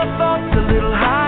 your thoughts a little higher.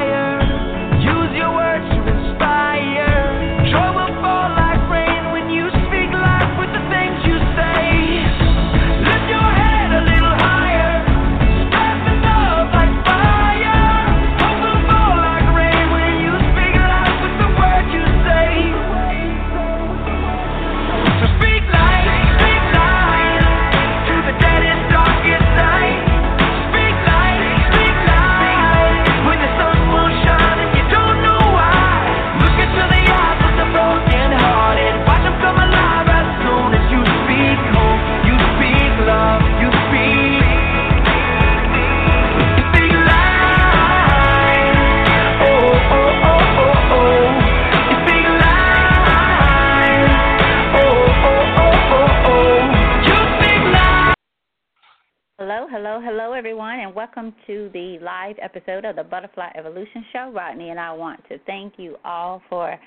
To the live episode of the Butterfly Evolution Show. Rodney and I want to thank you all for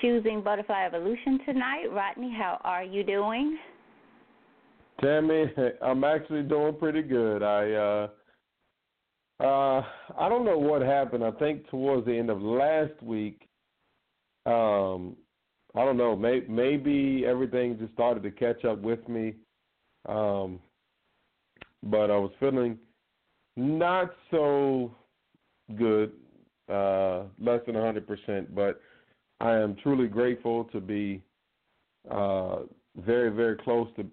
choosing Butterfly Evolution tonight. Rodney, how are you doing? Tammy, I'm actually doing pretty good. I uh uh I don't know what happened. I think towards the end of last week, um I don't know, may, maybe everything just started to catch up with me. Um but I was feeling not so good, uh less than 100%, but I am truly grateful to be uh very very close to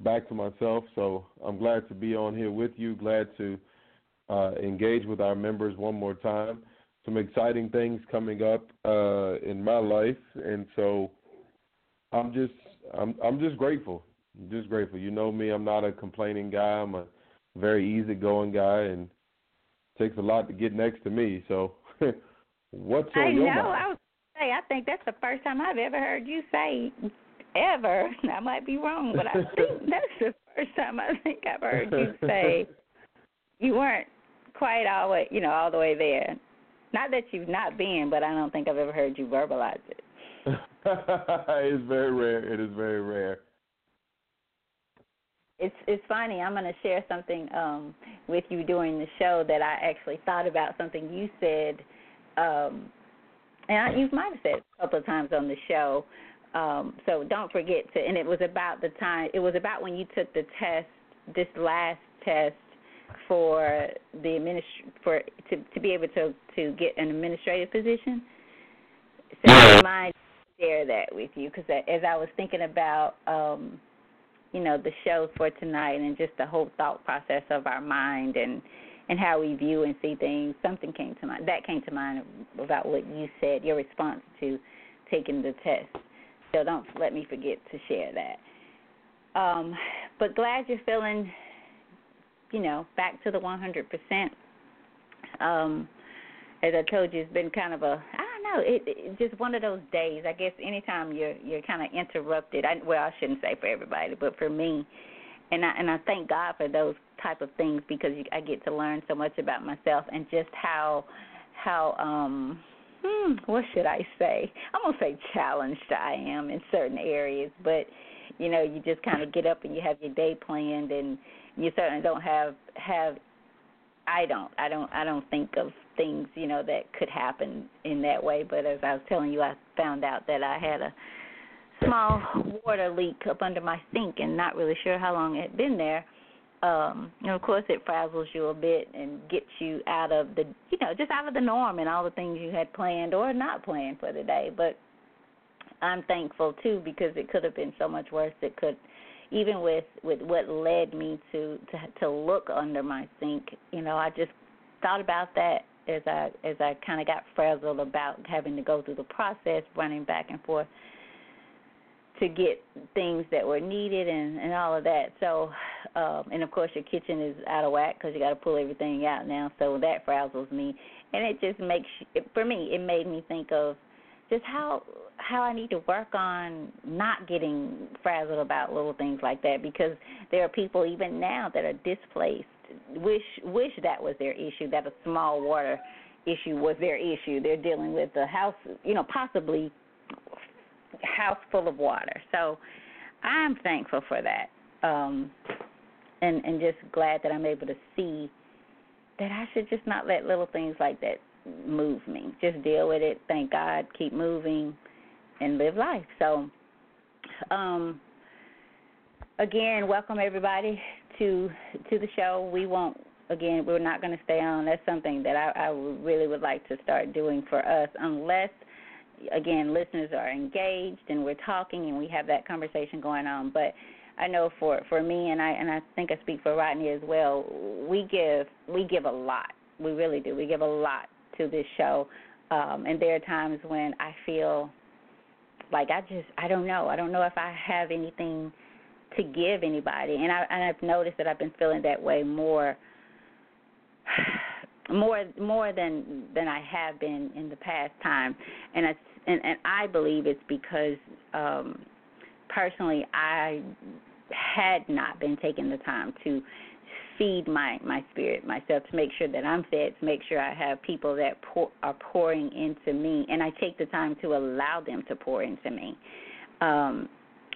back to myself. So I'm glad to be on here with you. Glad to uh, engage with our members one more time. Some exciting things coming up uh, in my life, and so I'm just I'm I'm just grateful. I'm just grateful. You know me. I'm not a complaining guy. I'm a very easygoing guy, and takes a lot to get next to me. So, what's on I your know. mind? I was say I think that's the first time I've ever heard you say ever. I might be wrong, but I think that's the first time I think I've heard you say you weren't quite all way, you know, all the way there. Not that you've not been, but I don't think I've ever heard you verbalize it. it's very rare. It is very rare. It's it's funny. I'm going to share something um with you during the show that I actually thought about something you said um and I, you might have said a couple of times on the show. Um so don't forget to and it was about the time it was about when you took the test this last test for the administ- for to to be able to to get an administrative position. So I mind to share that with you because as I was thinking about um you know the show for tonight and just the whole thought process of our mind and and how we view and see things. Something came to mind. That came to mind about what you said. Your response to taking the test. So don't let me forget to share that. Um, but glad you're feeling, you know, back to the 100%. Um, as I told you, it's been kind of a I know, it, it just one of those days. I guess anytime you're you're kind of interrupted. I, well, I shouldn't say for everybody, but for me, and I and I thank God for those type of things because you, I get to learn so much about myself and just how how um hmm, what should I say? I'm gonna say challenged I am in certain areas, but you know, you just kind of get up and you have your day planned, and you certainly don't have have. I don't. I don't. I don't think of things you know that could happen in that way. But as I was telling you, I found out that I had a small water leak up under my sink, and not really sure how long it had been there. Um, and of course, it frazzles you a bit and gets you out of the, you know, just out of the norm and all the things you had planned or not planned for the day. But I'm thankful too because it could have been so much worse. It could, even with with what led me to to to look under my sink. You know, I just thought about that as I as I kind of got frazzled about having to go through the process, running back and forth to get things that were needed and and all of that. So, um, and of course your kitchen is out of whack because you got to pull everything out now. So that frazzles me, and it just makes for me. It made me think of just how how I need to work on not getting frazzled about little things like that because there are people even now that are displaced wish wish that was their issue that a small water issue was their issue. They're dealing with a house you know possibly house full of water. So i'm thankful for that. Um and and just glad that i'm able to see that i should just not let little things like that move me. Just deal with it. Thank god. Keep moving and live life. So um again welcome everybody to to the show. We won't again. We're not going to stay on. That's something that I, I really would like to start doing for us, unless again listeners are engaged and we're talking and we have that conversation going on. But I know for for me and I and I think I speak for Rodney as well. We give we give a lot. We really do. We give a lot to this show, um, and there are times when I feel like I just I don't know. I don't know if I have anything to give anybody, and I and I've noticed that I've been feeling that way more more more than than I have been in the past time, and I and, and I believe it's because um, personally I had not been taking the time to feed my my spirit myself to make sure that I'm fed, to make sure I have people that pour, are pouring into me, and I take the time to allow them to pour into me. Um,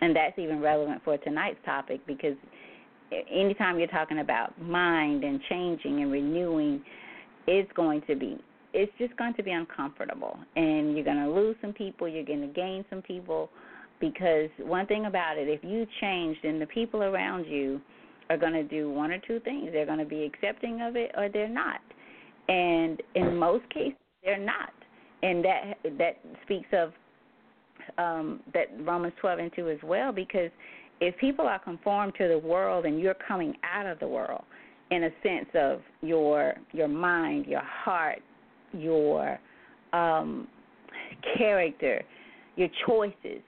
and that's even relevant for tonight's topic because anytime you're talking about mind and changing and renewing, it's going to be it's just going to be uncomfortable and you're going to lose some people, you're going to gain some people because one thing about it, if you change, then the people around you are going to do one or two things. They're going to be accepting of it or they're not. And in most cases, they're not. And that that speaks of um, that Romans 12 and 2 as well, because if people are conformed to the world and you're coming out of the world in a sense of your your mind, your heart, your um, character, your choices,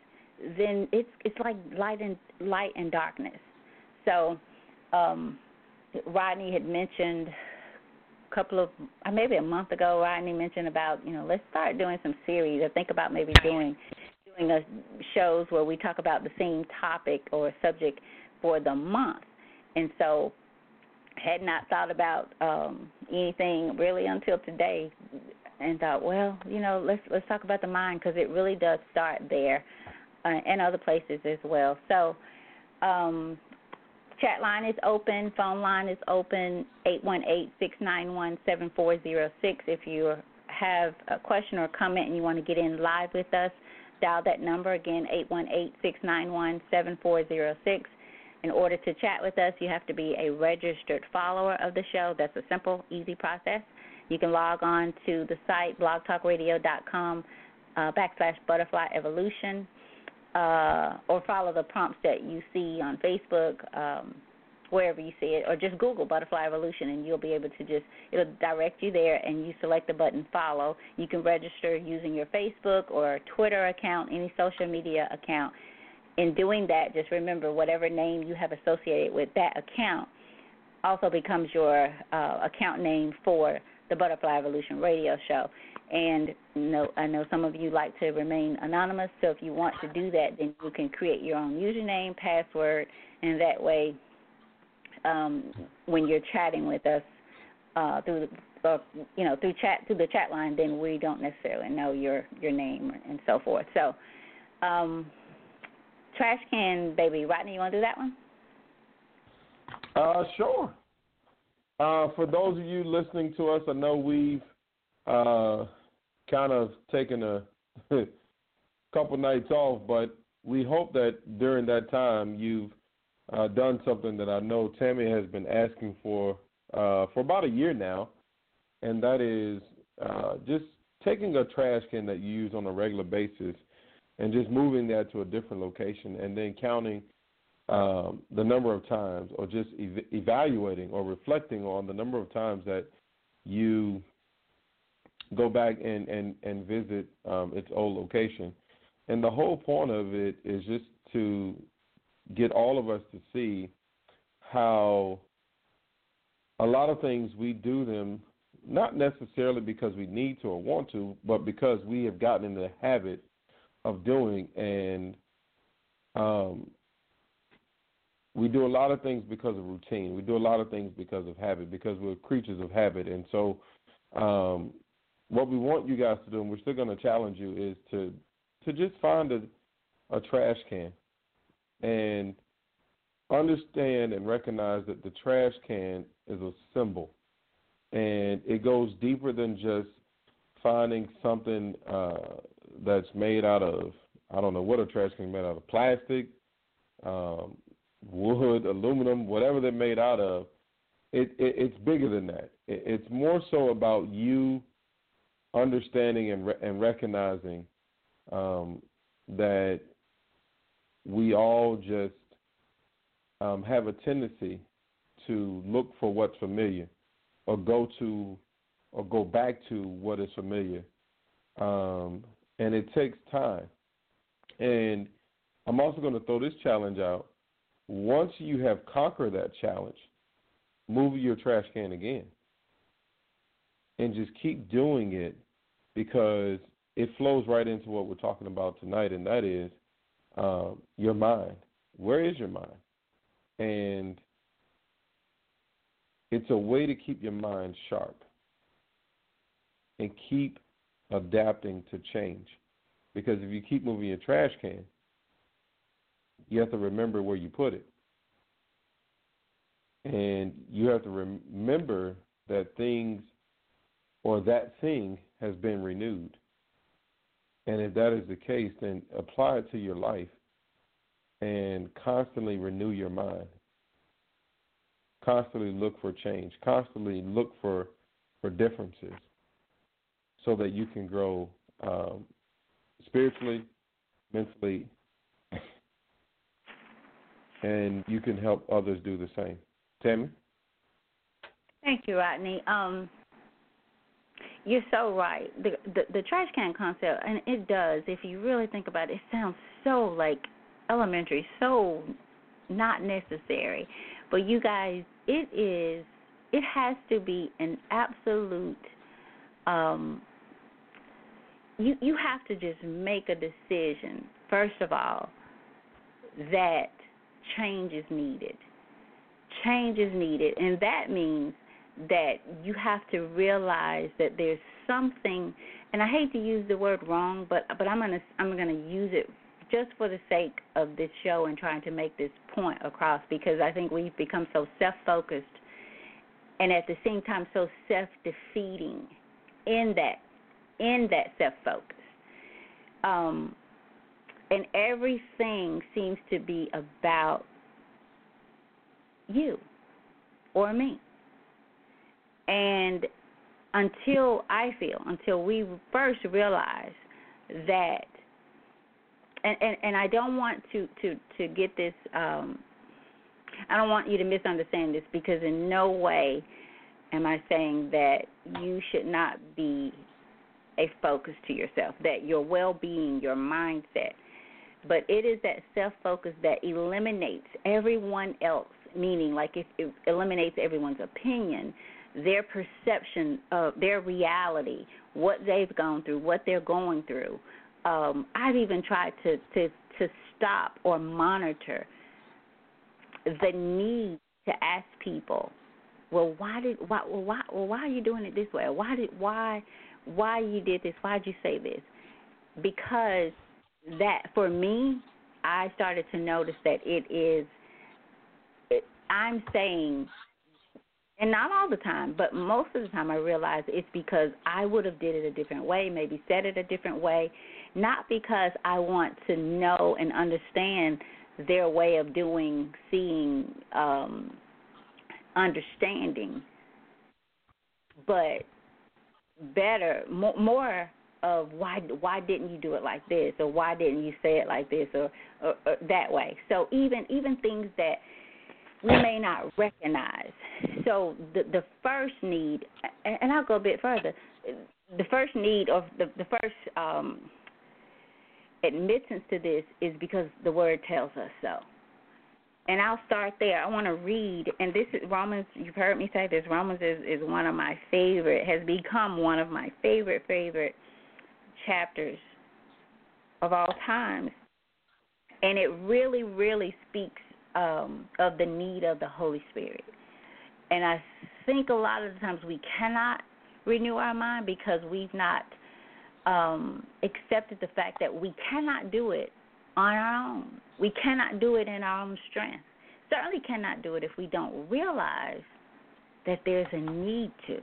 then it's it's like light and light and darkness. So um, Rodney had mentioned a couple of maybe a month ago. Rodney mentioned about you know let's start doing some series or think about maybe doing doing a shows where we talk about the same topic or subject for the month, and so had not thought about um, anything really until today, and thought, well, you know, let's let's talk about the mind because it really does start there, uh, and other places as well. So. Um, Chat line is open. Phone line is open. Eight one eight six nine one seven four zero six. If you have a question or comment and you want to get in live with us, Dial that number again, 818-691-7406. In order to chat with us, you have to be a registered follower of the show. That's a simple, easy process. You can log on to the site, blogtalkradio.com uh, backslash butterfly evolution, uh, or follow the prompts that you see on Facebook. Um, wherever you see it, or just Google Butterfly Evolution, and you'll be able to just it'll direct you there, and you select the button follow. You can register using your Facebook or Twitter account, any social media account. In doing that, just remember whatever name you have associated with that account also becomes your uh, account name for the Butterfly Evolution radio show. And I know some of you like to remain anonymous, so if you want to do that, then you can create your own username, password, and that way, um, when you're chatting with us uh, through the, uh, you know, through chat through the chat line, then we don't necessarily know your your name and so forth. So, um, trash can baby, Rodney, you want to do that one? Uh, sure. Uh, for those of you listening to us, I know we've uh, kind of taken a couple nights off, but we hope that during that time you've uh, done something that I know Tammy has been asking for uh, for about a year now, and that is uh, just taking a trash can that you use on a regular basis and just moving that to a different location and then counting um, the number of times or just ev- evaluating or reflecting on the number of times that you go back and, and, and visit um, its old location. And the whole point of it is just to get all of us to see how a lot of things we do them not necessarily because we need to or want to, but because we have gotten in the habit of doing and um, we do a lot of things because of routine. We do a lot of things because of habit, because we're creatures of habit. And so, um, what we want you guys to do, and we're still going to challenge you, is to to just find a, a trash can and understand and recognize that the trash can is a symbol, and it goes deeper than just finding something uh, that's made out of I don't know what a trash can made out of plastic. Um, wood, aluminum, whatever they're made out of, it, it it's bigger than that. It, it's more so about you understanding and re- and recognizing um, that we all just um, have a tendency to look for what's familiar, or go to, or go back to what is familiar, um, and it takes time. And I'm also going to throw this challenge out once you have conquered that challenge, move your trash can again. And just keep doing it because it flows right into what we're talking about tonight, and that is um, your mind. Where is your mind? And it's a way to keep your mind sharp and keep adapting to change. Because if you keep moving your trash can, you have to remember where you put it. And you have to remember that things or that thing has been renewed. And if that is the case, then apply it to your life and constantly renew your mind. Constantly look for change. Constantly look for, for differences so that you can grow um, spiritually, mentally, and you can help others do the same. Tammy? Thank you, Rodney. Um, you're so right. The, the the trash can concept, and it does. If you really think about it, it sounds so like elementary, so not necessary. But you guys, it is. It has to be an absolute. Um, you you have to just make a decision first of all that change is needed. Change is needed, and that means that you have to realize that there's something and I hate to use the word wrong, but but I'm gonna I'm gonna use it just for the sake of this show and trying to make this point across because I think we've become so self focused and at the same time so self defeating in that in that self focus. Um and everything seems to be about you or me. And until I feel, until we first realize that, and, and, and I don't want to, to, to get this, um, I don't want you to misunderstand this because in no way am I saying that you should not be a focus to yourself, that your well being, your mindset, but it is that self focus that eliminates everyone else, meaning like it eliminates everyone's opinion, their perception of their reality, what they've gone through, what they're going through. Um, I've even tried to, to to stop or monitor the need to ask people, well, why did why well, why well, why are you doing it this way? Why did why why you did this? Why did you say this? Because that for me, I started to notice that it is. It, I'm saying, and not all the time, but most of the time, I realize it's because I would have did it a different way, maybe said it a different way, not because I want to know and understand their way of doing, seeing, um, understanding, but better, more, more of why why didn't you do it like this or why didn't you say it like this or, or, or that way. So even even things that we may not recognize. So the the first need, and I'll go a bit further. The first need of the the first um, admittance to this is because the word tells us so. And I'll start there. I want to read, and this is Romans. You've heard me say this. Romans is is one of my favorite. Has become one of my favorite favorite chapters of all times, and it really really speaks um, of the need of the Holy Spirit. And I think a lot of the times we cannot renew our mind because we've not um, accepted the fact that we cannot do it on our own. We cannot do it in our own strength. Certainly cannot do it if we don't realize that there's a need to.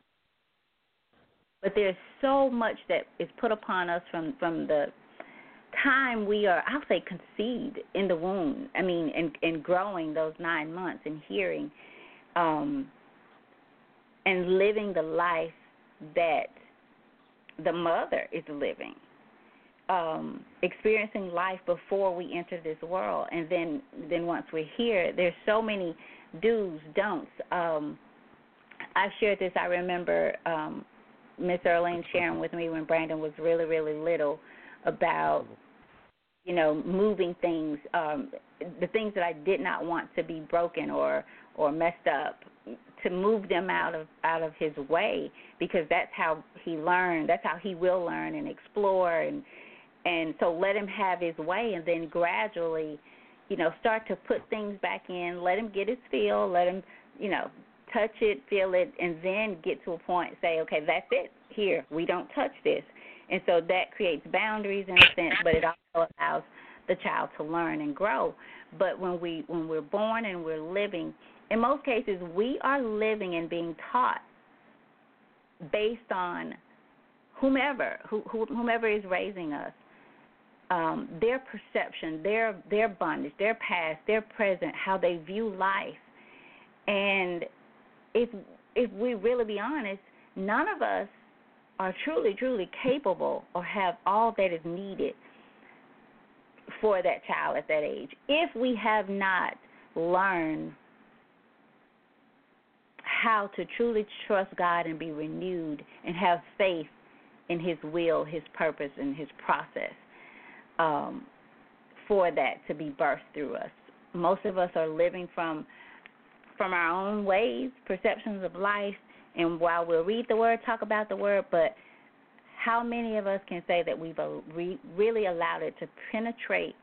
But there's so much that is put upon us from from the time we are, I'll say, conceived in the womb. I mean, and and growing those nine months and hearing, um, and living the life that the mother is living um, experiencing life before we enter this world, and then then once we're here, there's so many do's, don'ts. Um, I've shared this. I remember um, Miss Earlene sharing with me when Brandon was really really little about you know moving things, um, the things that I did not want to be broken or or messed up to move them out of out of his way because that's how he learned that's how he will learn and explore and and so let him have his way and then gradually you know start to put things back in let him get his feel let him you know touch it feel it and then get to a point say okay that's it. Here we don't touch this and so that creates boundaries in a sense but it also allows the child to learn and grow. But when we when we're born and we're living in most cases we are living and being taught based on whomever who, whomever is raising us um, their perception, their their bondage, their past, their present, how they view life, and if if we really be honest, none of us are truly truly capable or have all that is needed for that child at that age if we have not learned how to truly trust God and be renewed and have faith in His will, His purpose, and His process um, for that to be birthed through us. Most of us are living from from our own ways, perceptions of life, and while we'll read the word, talk about the word, but how many of us can say that we've really allowed it to penetrate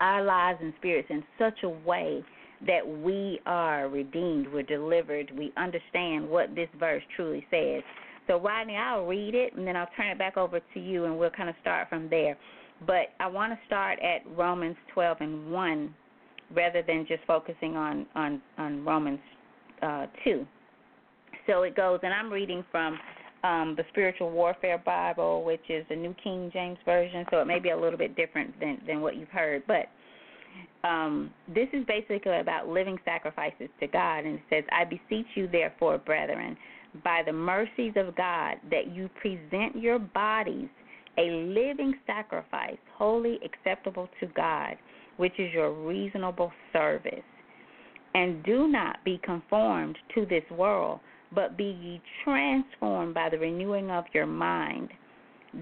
our lives and spirits in such a way that we are redeemed, we're delivered, we understand what this verse truly says. So, Rodney, I'll read it and then I'll turn it back over to you and we'll kind of start from there. But I want to start at Romans 12 and 1 rather than just focusing on, on, on Romans uh, 2. So it goes, and I'm reading from um, the Spiritual Warfare Bible, which is the New King James Version, so it may be a little bit different than, than what you've heard. But um, this is basically about living sacrifices to God, and it says, I beseech you, therefore, brethren, by the mercies of God, that you present your bodies a living sacrifice, wholly acceptable to God, which is your reasonable service. And do not be conformed to this world, but be ye transformed by the renewing of your mind,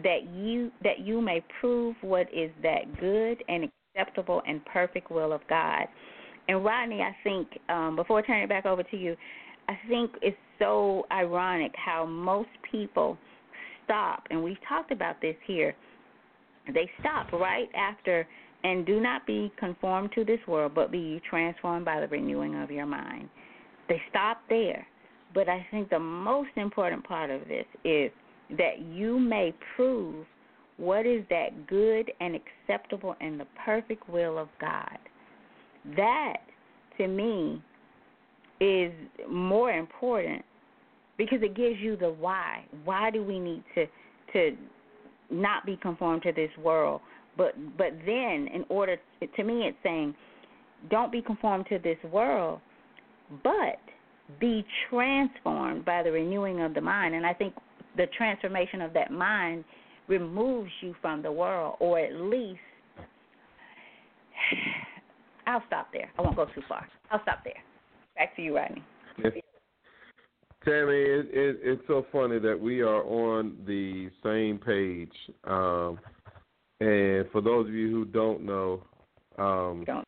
that you that you may prove what is that good and acceptable and perfect will of God. And Rodney, I think um, before turning it back over to you, I think it's so ironic how most people stop, and we've talked about this here. They stop right after, and do not be conformed to this world, but be ye transformed by the renewing of your mind. They stop there. But I think the most important part of this is that you may prove what is that good and acceptable and the perfect will of God. That, to me, is more important because it gives you the why. Why do we need to to not be conformed to this world? But but then, in order to me, it's saying, don't be conformed to this world, but be transformed by the renewing of the mind. And I think the transformation of that mind removes you from the world, or at least I'll stop there. I won't go too far. I'll stop there. Back to you, Rodney. Yes. Tammy, it, it, it's so funny that we are on the same page. Um, and for those of you who don't know, um, Don't.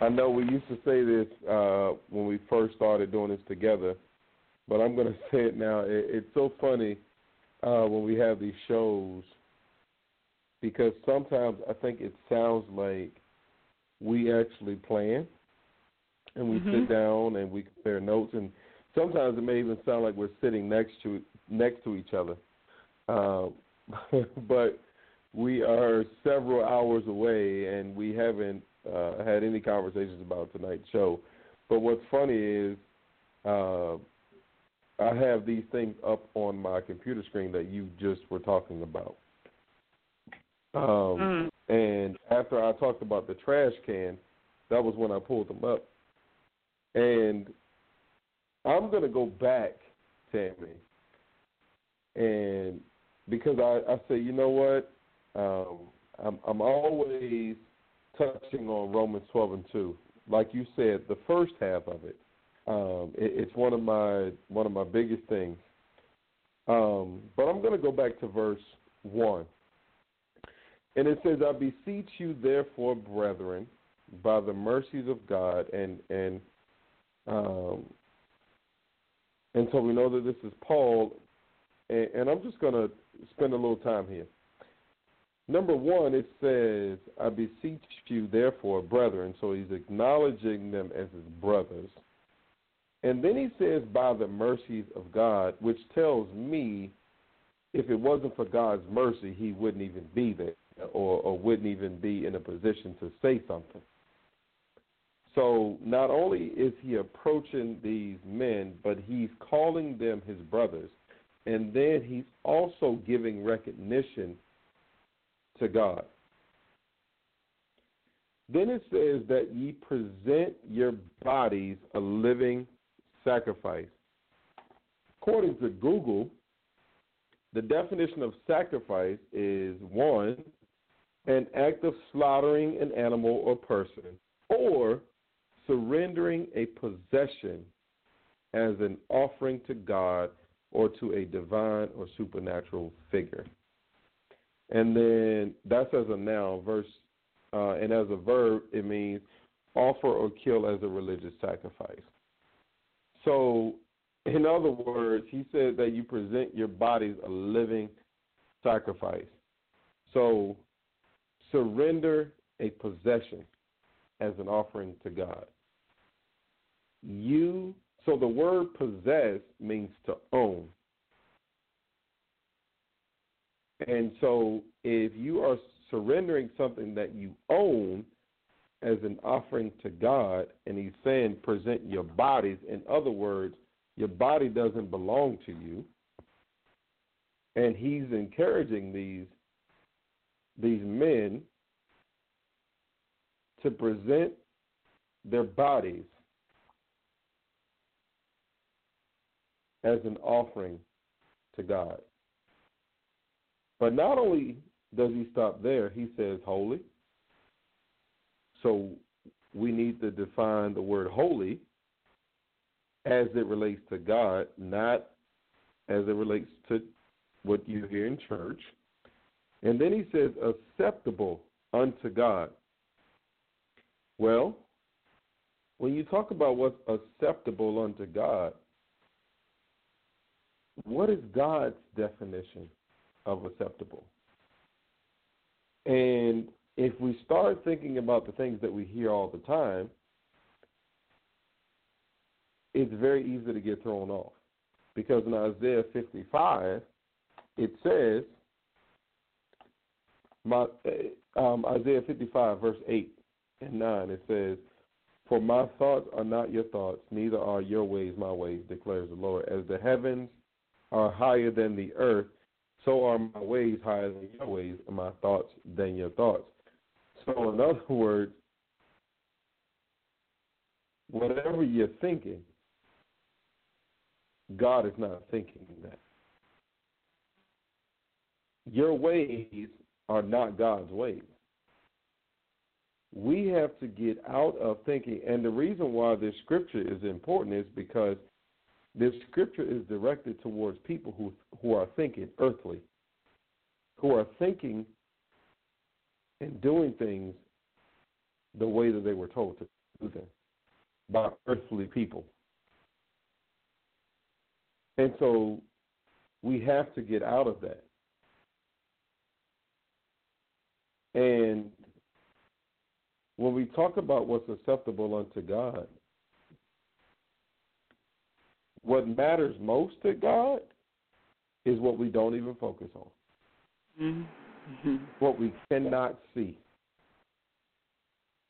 I know we used to say this uh, when we first started doing this together, but I'm going to say it now. It, it's so funny uh, when we have these shows because sometimes I think it sounds like we actually plan and we Mhm. sit down and we compare notes and sometimes it may even sound like we're sitting next to next to each other. Um, but we are several hours away and we haven't uh, had any conversations about tonight's show. But what's funny is uh, I have these things up on my computer screen that you just were talking about. Um, Mm. And after I talked about the trash can, that was when I pulled them up. And I'm going to go back, Tammy, and because I, I say, you know what, um, I'm, I'm always touching on Romans 12 and 2. Like you said, the first half of it, um, it it's one of my one of my biggest things. Um, but I'm going to go back to verse one, and it says, "I beseech you, therefore, brethren, by the mercies of God, and and um, and so we know that this is Paul, and, and I'm just going to spend a little time here. Number one, it says, I beseech you, therefore, brethren. So he's acknowledging them as his brothers. And then he says, by the mercies of God, which tells me if it wasn't for God's mercy, he wouldn't even be there or, or wouldn't even be in a position to say something. So not only is he approaching these men, but he's calling them his brothers. And then he's also giving recognition to God. Then it says that ye present your bodies a living sacrifice. According to Google, the definition of sacrifice is one, an act of slaughtering an animal or person, or surrendering a possession as an offering to God or to a divine or supernatural figure. And then that's as a noun, verse, uh, and as a verb, it means offer or kill as a religious sacrifice. So, in other words, he said that you present your bodies a living sacrifice. So, surrender a possession as an offering to God. You, so the word possess means to own. And so if you are surrendering something that you own as an offering to God, and he's saying present your bodies, in other words, your body doesn't belong to you. And he's encouraging these these men to present their bodies as an offering to God. But not only does he stop there, he says holy. So we need to define the word holy as it relates to God, not as it relates to what you hear in church. And then he says, acceptable unto God. Well, when you talk about what's acceptable unto God, what is God's definition of acceptable? And if we start thinking about the things that we hear all the time, it's very easy to get thrown off. Because in Isaiah 55, it says, my, um, Isaiah 55, verse 8 and 9, it says, For my thoughts are not your thoughts, neither are your ways my ways, declares the Lord. As the heavens are higher than the earth, so are my ways higher than your ways, and my thoughts than your thoughts. So, in other words, whatever you're thinking, God is not thinking that. Your ways are not God's ways. We have to get out of thinking, and the reason why this scripture is important is because this scripture is directed towards people who who are thinking earthly, who are thinking and doing things the way that they were told to do them by earthly people. And so we have to get out of that. And when we talk about what's acceptable unto God, what matters most to God is what we don't even focus on, Mm-hmm. what we cannot see.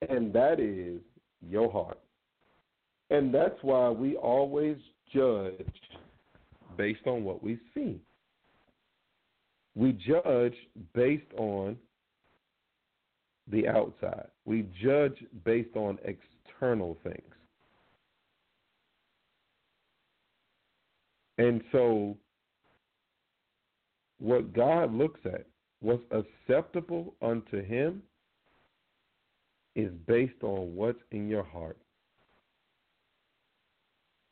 And that is your heart. And that's why we always judge based on what we see. We judge based on the outside. We judge based on external things. And so, what God looks at, what's acceptable unto Him, is based on what's in your heart.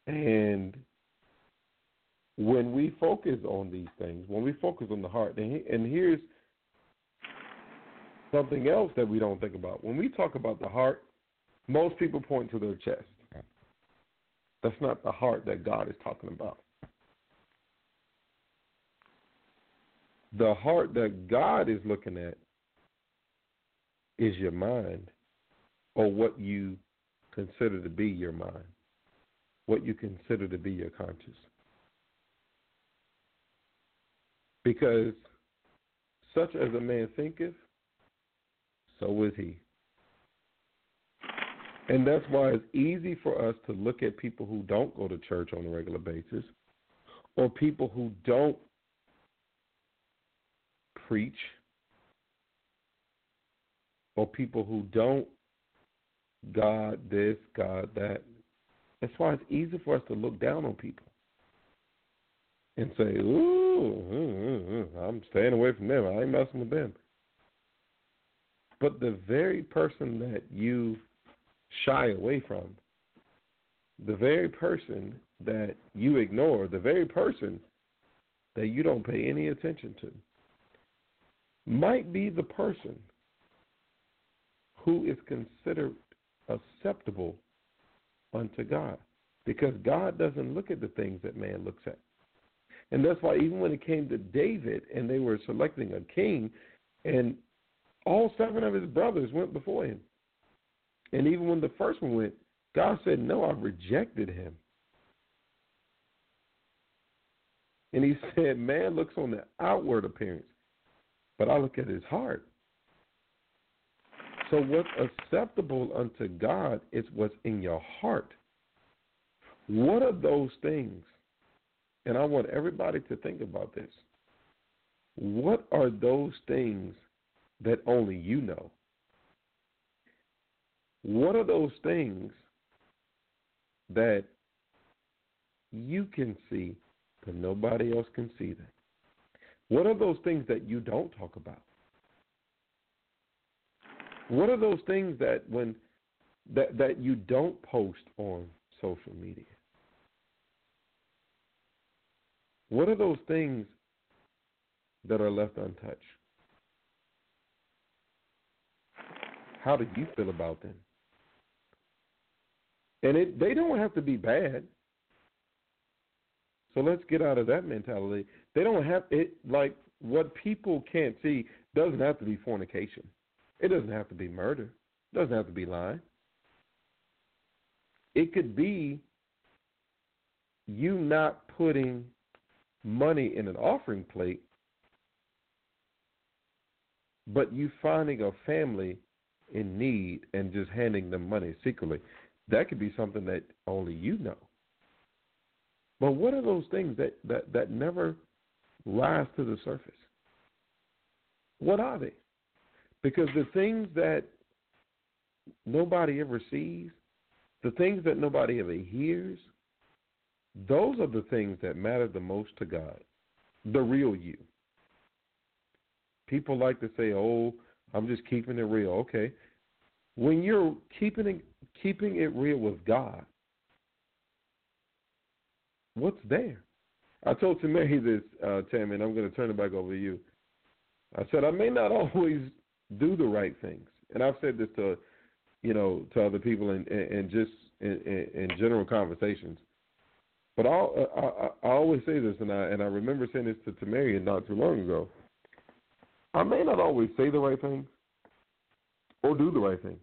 And when we focus on these things, when we focus on the heart, and, here's something else that we don't think about. When we talk about the heart, most people point to their chest. That's not the heart that God is talking about. The heart that God is looking at is your mind, or what you consider to be your mind, what you consider to be your conscience. Because such as a man thinketh, so is he. And that's why it's easy for us to look at people who don't go to church on a regular basis or people who don't preach or people who don't God this, God that. That's why it's easy for us to look down on people and say, ooh, mm, mm, I'm staying away from them. I ain't messing with them. But the very person that you shy away from, the very person that you ignore, the very person that you don't pay any attention to, might be the person who is considered acceptable unto God. Because God doesn't look at the things that man looks at. And that's why even when it came to David and they were selecting a king, and all seven of his brothers went before him. And even when the first one went, God said, No, I rejected him. And he said, Man looks on the outward appearance, but I look at his heart. So, what's acceptable unto God is what's in your heart. What are those things? And I want everybody to think about this. What are those things that only you know? What are those things that you can see, but nobody else can see them? What are those things that you don't talk about? What are those things that when that that you don't post on social media? What are those things that are left untouched? How do you feel about them? And it they don't have to be bad. So let's get out of that mentality. They don't have it like what people can't see doesn't have to be fornication. It doesn't have to be murder. It doesn't have to be lying. It could be you not putting money in an offering plate, but you finding a family in need and just handing them money secretly. That could be something that only you know. But what are those things that, that, that never rise to the surface? What are they? Because the things that nobody ever sees, the things that nobody ever hears, those are the things that matter the most to God. The real you. People like to say, "Oh, I'm just keeping it real." Okay. When you're keeping it keeping it real with God, what's there? I told Tammy this, uh, Tammy, and I'm going to turn it back over to you. I said I may not always do the right things, and I've said this to, you know, to other people and and just in, in, in general conversations. But I'll, I, I, I always say this, and I and I remember saying this to Tamarian not too long ago. I may not always say the right things or do the right thing,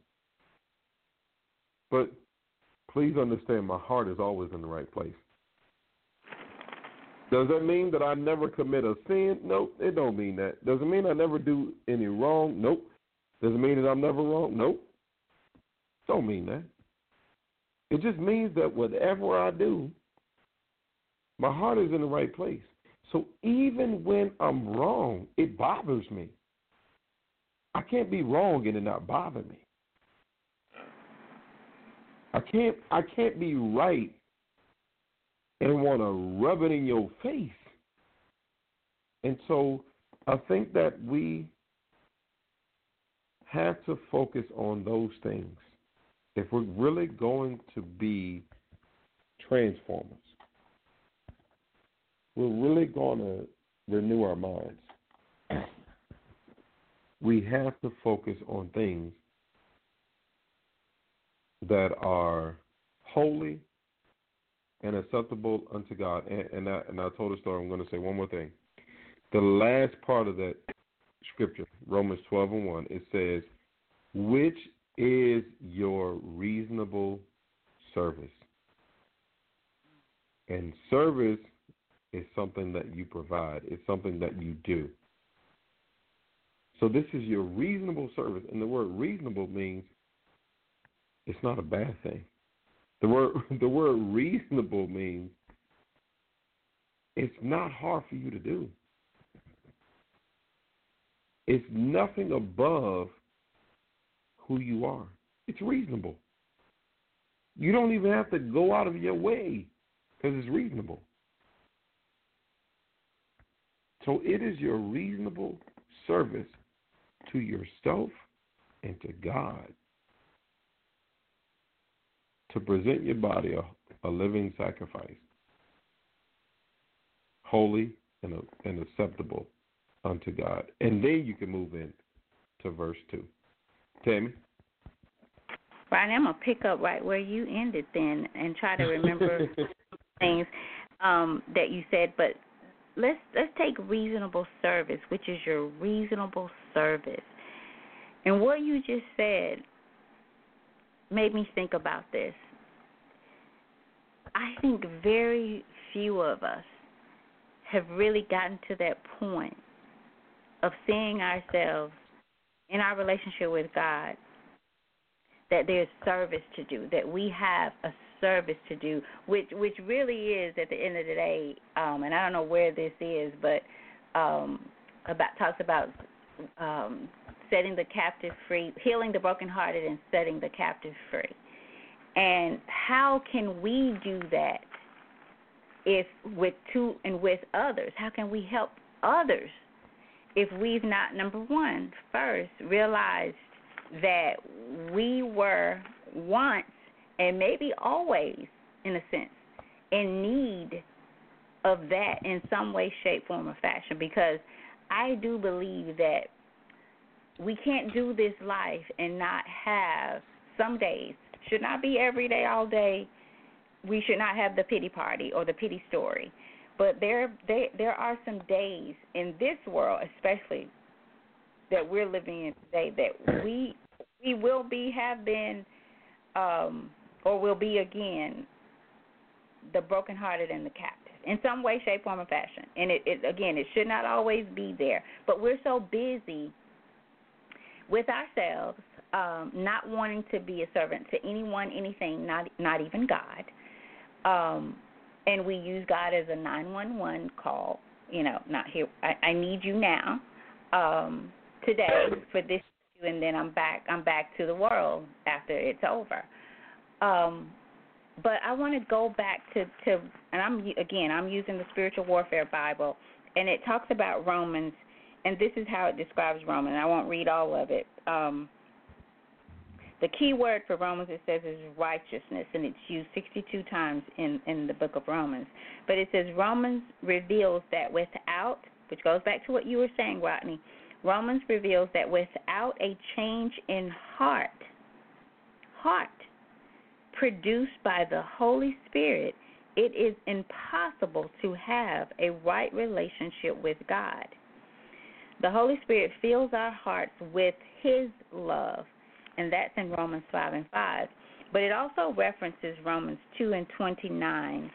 but please understand, my heart is always in the right place. Does that mean that I never commit a sin? Nope, it don't mean that. Does it mean I never do any wrong? Nope. Does it mean that I'm never wrong? Nope. Don't mean that. It just means that whatever I do, my heart is in the right place. So even when I'm wrong, it bothers me. I can't be wrong and it not bother me. I can't I can't be right and want to rub it in your face. And so I think that we have to focus on those things if we're really going to be transformers. We're really going to renew our minds. We have to focus on things that are holy and acceptable unto God. And, and, I, and I told a story. I'm going to say one more thing. The last part of that scripture, Romans 12 and 1, it says, Which is your reasonable service? And service is something that you provide, it's something that you do. So this is your reasonable service. And the word reasonable means it's not a bad thing. The word the word reasonable means it's not hard for you to do. It's nothing above who you are. It's reasonable. You don't even have to go out of your way because it's reasonable. So it is your reasonable service to yourself and to God to present your body a, a living sacrifice, holy and, and acceptable unto God. And then you can move in to verse 2. Tammy? Right, I'm gonna pick up right where you ended then, and try to remember things um, that you said. But let's let's take reasonable service, which is your reasonable service. And what you just said made me think about this. I think very few of us have really gotten to that point of seeing ourselves in our relationship with God that there's service to do, that we have a service to do, which which really is at the end of the day, um, and I don't know where this is, but um, about talks about um, setting the captive free, healing the brokenhearted, and setting the captive free. And how can we do that if with two and with others? How can we help others if we've not number one first realized that we were once and maybe always, in a sense, in need of that in some way, shape, form, or fashion. Because I do believe that we can't do this life and not have some days, should not be every day, all day. We should not have the pity party or the pity story. But there, there, there are some days in this world, especially that we're living in today, that we we will be, have been, um, or will be again, the brokenhearted and the captive in some way, shape, form, or fashion. And it, it again, it should not always be there. But we're so busy with ourselves, um, not wanting to be a servant to anyone, anything, not not even God. Um, and we use God as a 911 call. You know, not here. I, I need you now, um, today for this, and then I'm back. I'm back to the world after it's over. Um, but I want to go back to to, and I'm again I'm using the Spiritual Warfare Bible, and it talks about Romans, and this is how it describes Romans. I won't read all of it. Um, the key word for Romans it says is righteousness, and it's used 62 times in in the book of Romans. But it says Romans reveals that without, which goes back to what you were saying, Rodney. Romans reveals that without a change in heart, heart produced by the Holy Spirit, it is impossible to have a right relationship with God. The Holy Spirit fills our hearts with His love, and that's in Romans 5 and 5. But it also references Romans 2 and 29.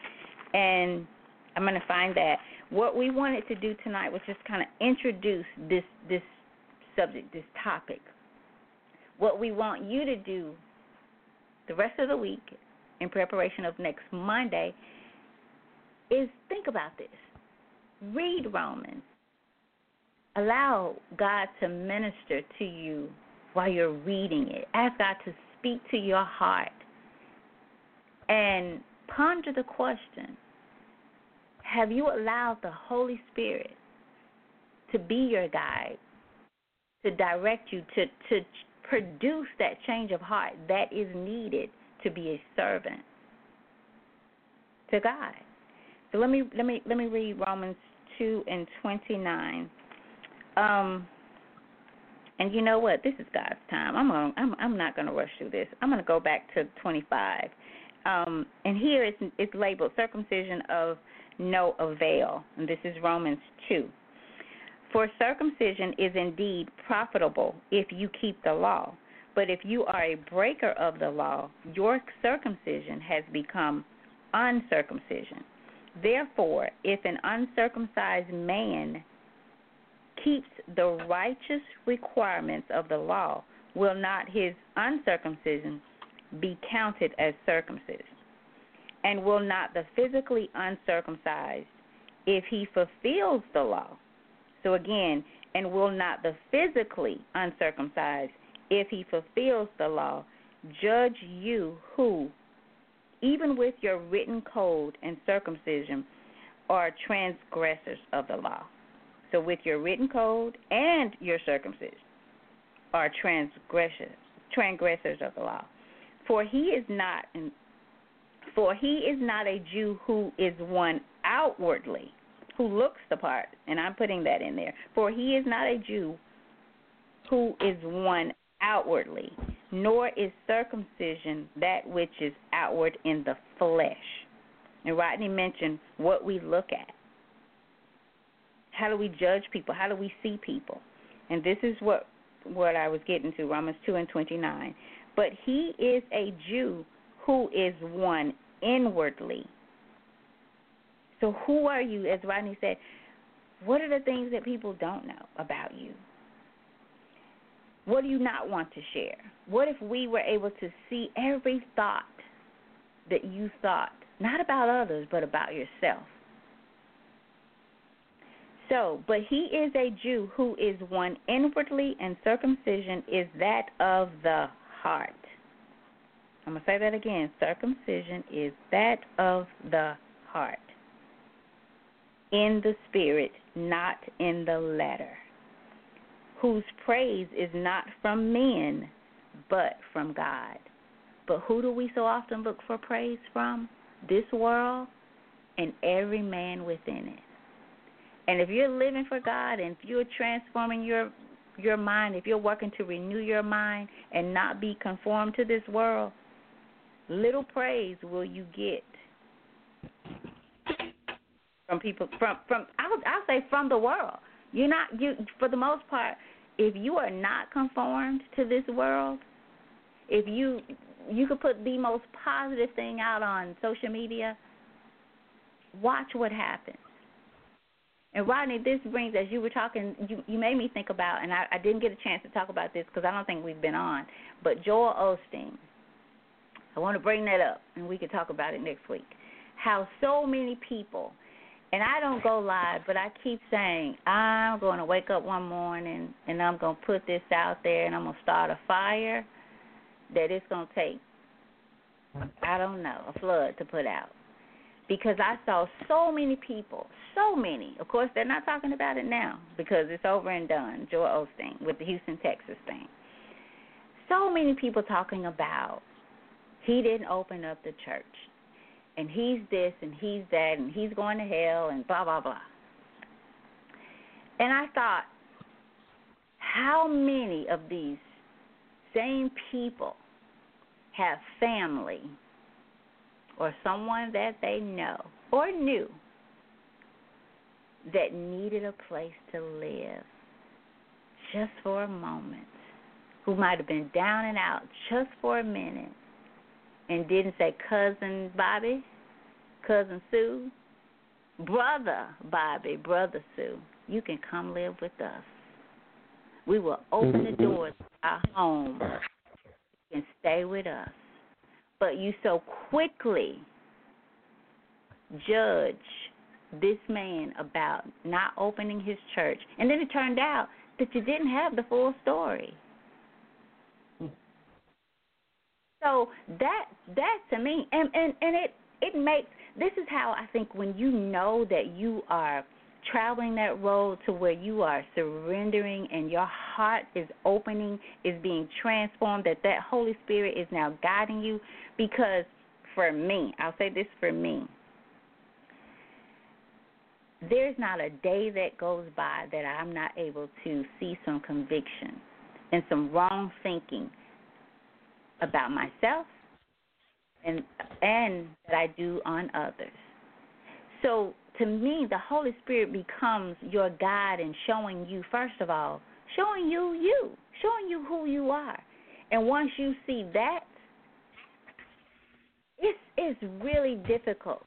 And I'm going to find that. What we wanted to do tonight was just kind of introduce this this subject, this topic. What we want you to do the rest of the week in preparation of next Monday is think about this. Read Romans. Allow God to minister to you while you're reading it. Ask God to speak to your heart. And ponder the question Have you allowed the Holy Spirit to be your guide, to direct you, to, to produce that change of heart that is needed to be a servant to God. So let me let me let me read Romans two and twenty nine. Um, and you know what? This is God's time. I'm gonna, I'm I'm not going to rush through this. I'm going to go back to 25. Um, and here it's it's labeled circumcision of no avail. And this is Romans 2. For circumcision is indeed profitable if you keep the law. But if you are a breaker of the law, your circumcision has become uncircumcision. Therefore, if an uncircumcised man keeps the righteous requirements of the law, will not his uncircumcision be counted as circumcision? And will not the physically uncircumcised, if he fulfills the law, so again, and will not the physically uncircumcised, if he fulfills the law, judge you who, even with your written code and circumcision, are transgressors of the law. So with your written code and your circumcision are transgressors transgressors of the law. For he is not for he is not a Jew who is one outwardly, who looks the part, and I'm putting that in there. For he is not a Jew who is one outwardly, nor is circumcision that which is outward in the flesh. And Rodney mentioned what we look at. How do we judge people? How do we see people? And this is what what I was getting to, Romans two and twenty nine. But he is a Jew who is one inwardly, so, who are you? As Rodney said, what are the things that people don't know about you? What do you not want to share? What if we were able to see every thought that you thought, not about others, but about yourself? So, but he is a Jew who is one inwardly, and circumcision is that of the heart. I'm going to say that again. Circumcision is that of the heart in the spirit, not in the letter, whose praise is not from men, but from God. But who do we so often look for praise from? This world and every man within it. And if you're living for God and if you're transforming your your mind, if you're working to renew your mind and not be conformed to this world, little praise will you get from people from from I'll I'll say from the world. You're not you for the most part. If you are not conformed to this world, if you you could put the most positive thing out on social media, watch what happens. And Rodney, this brings, as you were talking, you, you made me think about, and I, I didn't get a chance to talk about this because I don't think we've been on, but Joel Osteen. I want to bring that up, and we could talk about it next week. How so many people, and I don't go live, but I keep saying, I'm going to wake up one morning and I'm going to put this out there and I'm going to start a fire that it's going to take, I don't know, a flood to put out because I saw so many people, so many. Of course, they're not talking about it now because it's over and done. Joel Osteen with the Houston, Texas thing. So many people talking about he didn't open up the church, and he's this and he's that, and he's going to hell, and blah blah blah. And I thought, how many of these same people have family or someone that they know or knew that needed a place to live just for a moment, who might have been down and out just for a minute and didn't say, Cousin Bobby, Cousin Sue, Brother Bobby, Brother Sue, you can come live with us. We will open the mm-hmm. doors of our home and stay with us but you so quickly judge this man about not opening his church. And then it turned out that you didn't have the full story. So that that to me and, and, and it it makes this is how I think when you know that you are traveling that road to where you are surrendering and your heart is opening, is being transformed, that that Holy Spirit is now guiding you. Because for me, I'll say this for me, there's not a day that goes by that I'm not able to see some conviction and some wrong thinking about myself and and that I do on others. So to me, the Holy Spirit becomes your guide in showing you, first of all, showing you you, showing you who you are. And once you see that, it's it's really difficult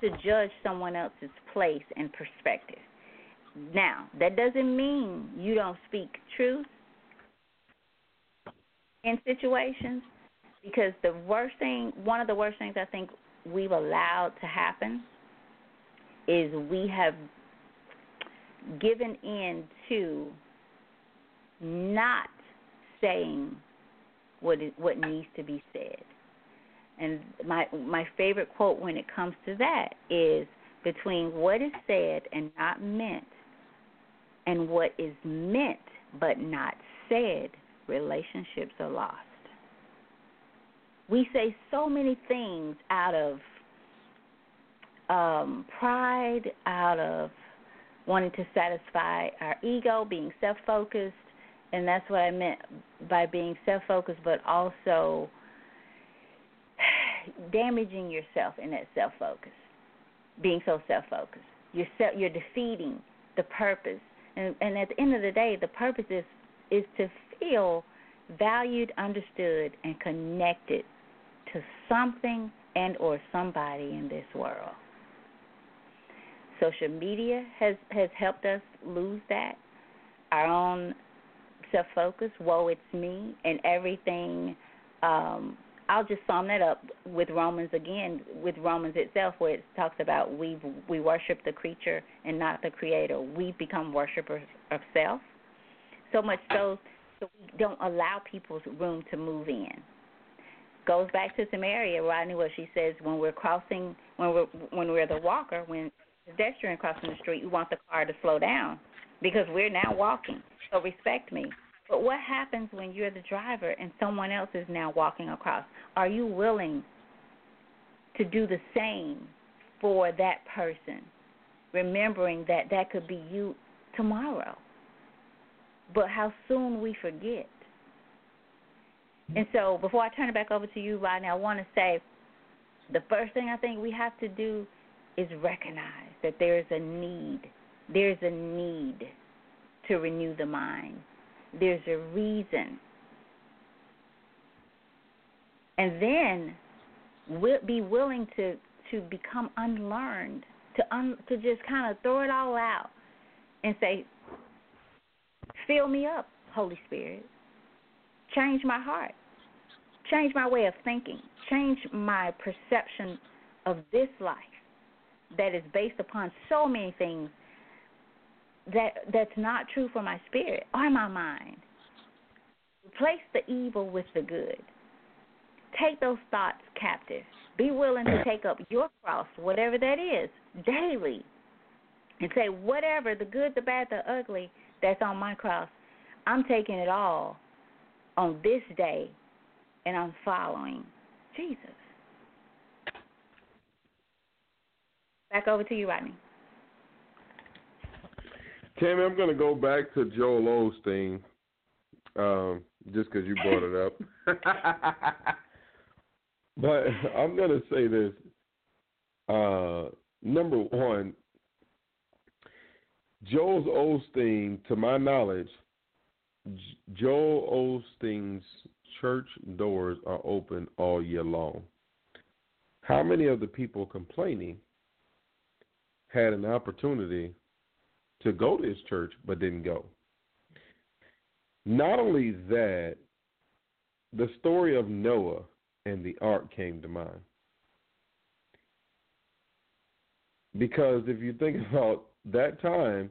to judge someone else's place and perspective. Now, that doesn't mean you don't speak truth in situations because the worst thing, one of the worst things I think we've allowed to happen is we have given in to not saying what is, what needs to be said. And my my favorite quote when it comes to that is between what is said and not meant and what is meant but not said, relationships are lost. We say so many things out of um, pride, out of wanting to satisfy our ego, being self focused, and that's what I meant by being self focused, but also damaging yourself in that self focus, being so self focused. You're se- you're defeating the purpose, and and at the end of the day, the purpose is is to feel valued, understood, and connected to something and or somebody in this world. Social media has has helped us lose that. Our own self focus, woe it's me, and everything. Um, I'll just sum that up with Romans again, with Romans itself, where it talks about we we worship the creature and not the creator. We become worshipers of self, so much so so we don't allow people's room to move in. Goes back to Samaria, Rodney, where she says when we're crossing, when we're when we're the walker, when pedestrian crossing the street, we want the car to slow down because we're now walking. So respect me. But what happens when you're the driver and someone else is now walking across? Are you willing to do the same for that person, remembering that that could be you tomorrow? But how soon we forget. And so, before I turn it back over to you, Rodney, I want to say the first thing I think we have to do is recognize that there is a need. There's a need to renew the mind. There's a reason. And then we'll be willing to to become unlearned, to un, to just kind of throw it all out and say, "Fill me up, Holy Spirit. Change my heart. Change my way of thinking. Change my perception of this life that is based upon so many things that that's not true for my spirit or my mind. Replace the evil with the good. Take those thoughts captive. Be willing to take up your cross, whatever that is, daily. And say, whatever, the good, the bad, the ugly, that's on my cross, I'm taking it all on this day and I'm following Jesus. Back over to you, Rodney. Tammy, I'm going to go back to Joel Osteen, um, just because you brought it up. but I'm going to say this. Uh, number one, Joel Osteen, to my knowledge, J- Joel Osteen's church doors are open all year long. How many of the people complaining had an opportunity to go to his church but didn't go? Not only that, the story of Noah and the ark came to mind. Because if you think about that time,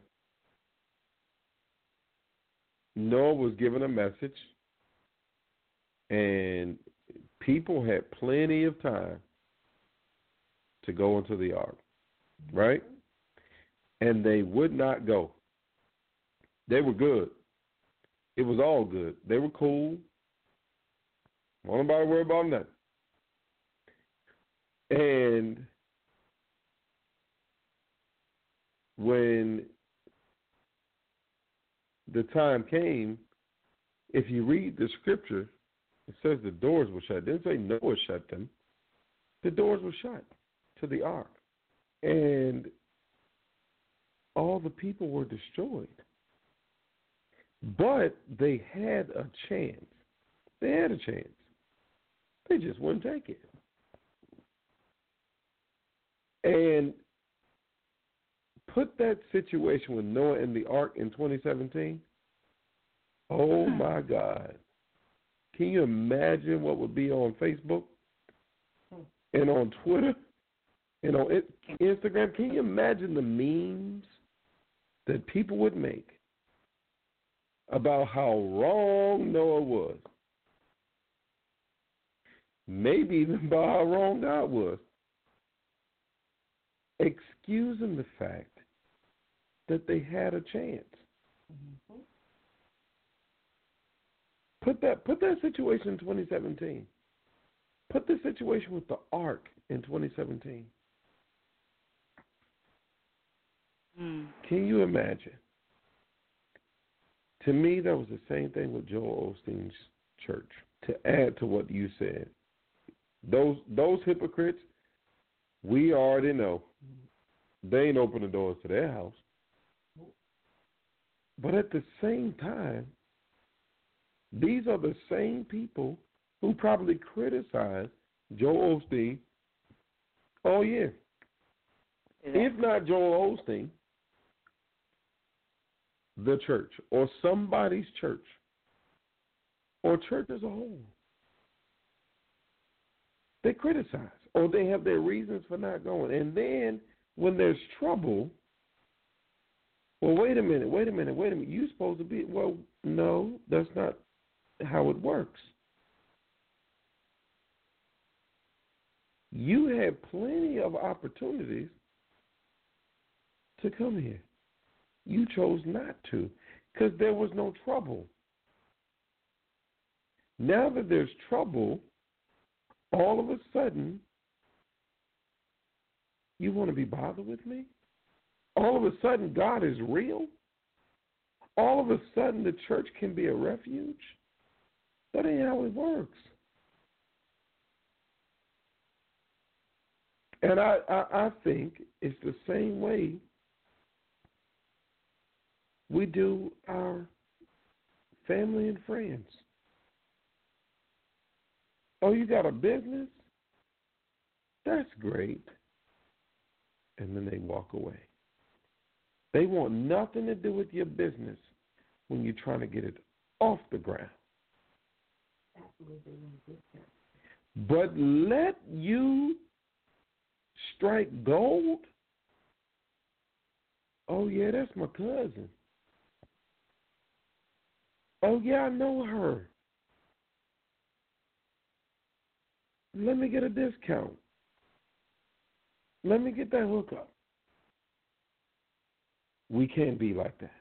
Noah was given a message, and people had plenty of time to go into the ark, right? And they would not go. They were good. It was all good. They were cool. Won't nobody worry about nothing. And when the time came, if you read the scripture, it says the doors were shut. It didn't say Noah shut them. The doors were shut to the ark. And all the people were destroyed. But they had a chance. They had a chance. They just wouldn't take it. And put that situation with Noah and the ark in 2017. Oh hmm. my God. Can you imagine what would be on Facebook hmm. and on Twitter and on Instagram? Can you imagine the memes that people would make about how wrong Noah was? Maybe even about how wrong God was. Excusing the fact that they had a chance. Mm-hmm. Put that put that situation in 2017. Put the situation with the ark in 2017. Mm. Can you imagine? To me, that was the same thing with Joel Osteen's church. To add to what you said, those those hypocrites, we already know they ain't open the doors to their house. But at the same time, these are the same people who probably criticize Joel Osteen all year. If not Joel Osteen, the church or somebody's church or church as a whole. They criticize or they have their reasons for not going. And then when there's trouble, well, wait a minute, wait a minute, wait a minute. You're supposed to be, well, no, that's not how it works. You had plenty of opportunities to come here. You chose not to because there was no trouble. Now that there's trouble, all of a sudden, you want to be bothered with me? All of a sudden, God is real? All of a sudden, the church can be a refuge? That ain't how it works. And I, I, I think it's the same way we do our family and friends. Oh, you got a business? That's great. And then they walk away. They want nothing to do with your business when you're trying to get it off the ground. But let you strike gold. Oh, yeah, that's my cousin. Oh, yeah, I know her. Let me get a discount. Let me get that hookup. We can't be like that.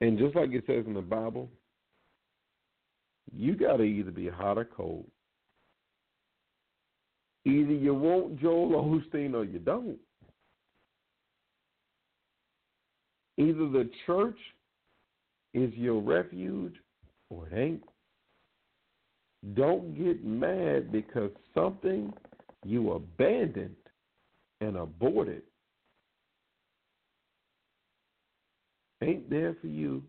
And just like it says in the Bible, you got to either be hot or cold. Either you want Joel Osteen or you don't. Either the church is your refuge or it ain't. Don't get mad because something you abandoned and aborted ain't there for you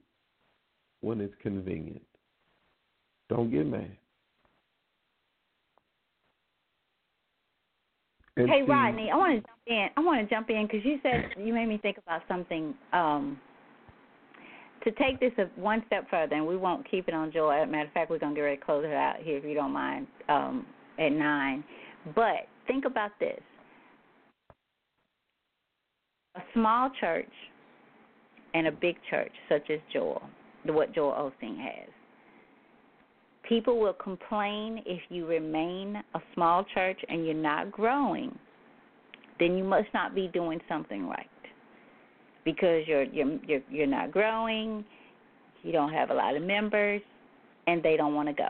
when it's convenient. Don't get mad. And hey see- Rodney, I want to jump in. I want to jump in because you said you made me think about something. Um, to take this one step further, and we won't keep it on Joel. As a matter of fact, we're gonna get ready to close it out here if you don't mind um, at nine. But think about this: a small church and a big church, such as Joel, what Joel Osteen has. People will complain if you remain a small church and you're not growing, then you must not be doing something right. Because you're you're you're, you're not growing, you don't have a lot of members, and they don't want to go,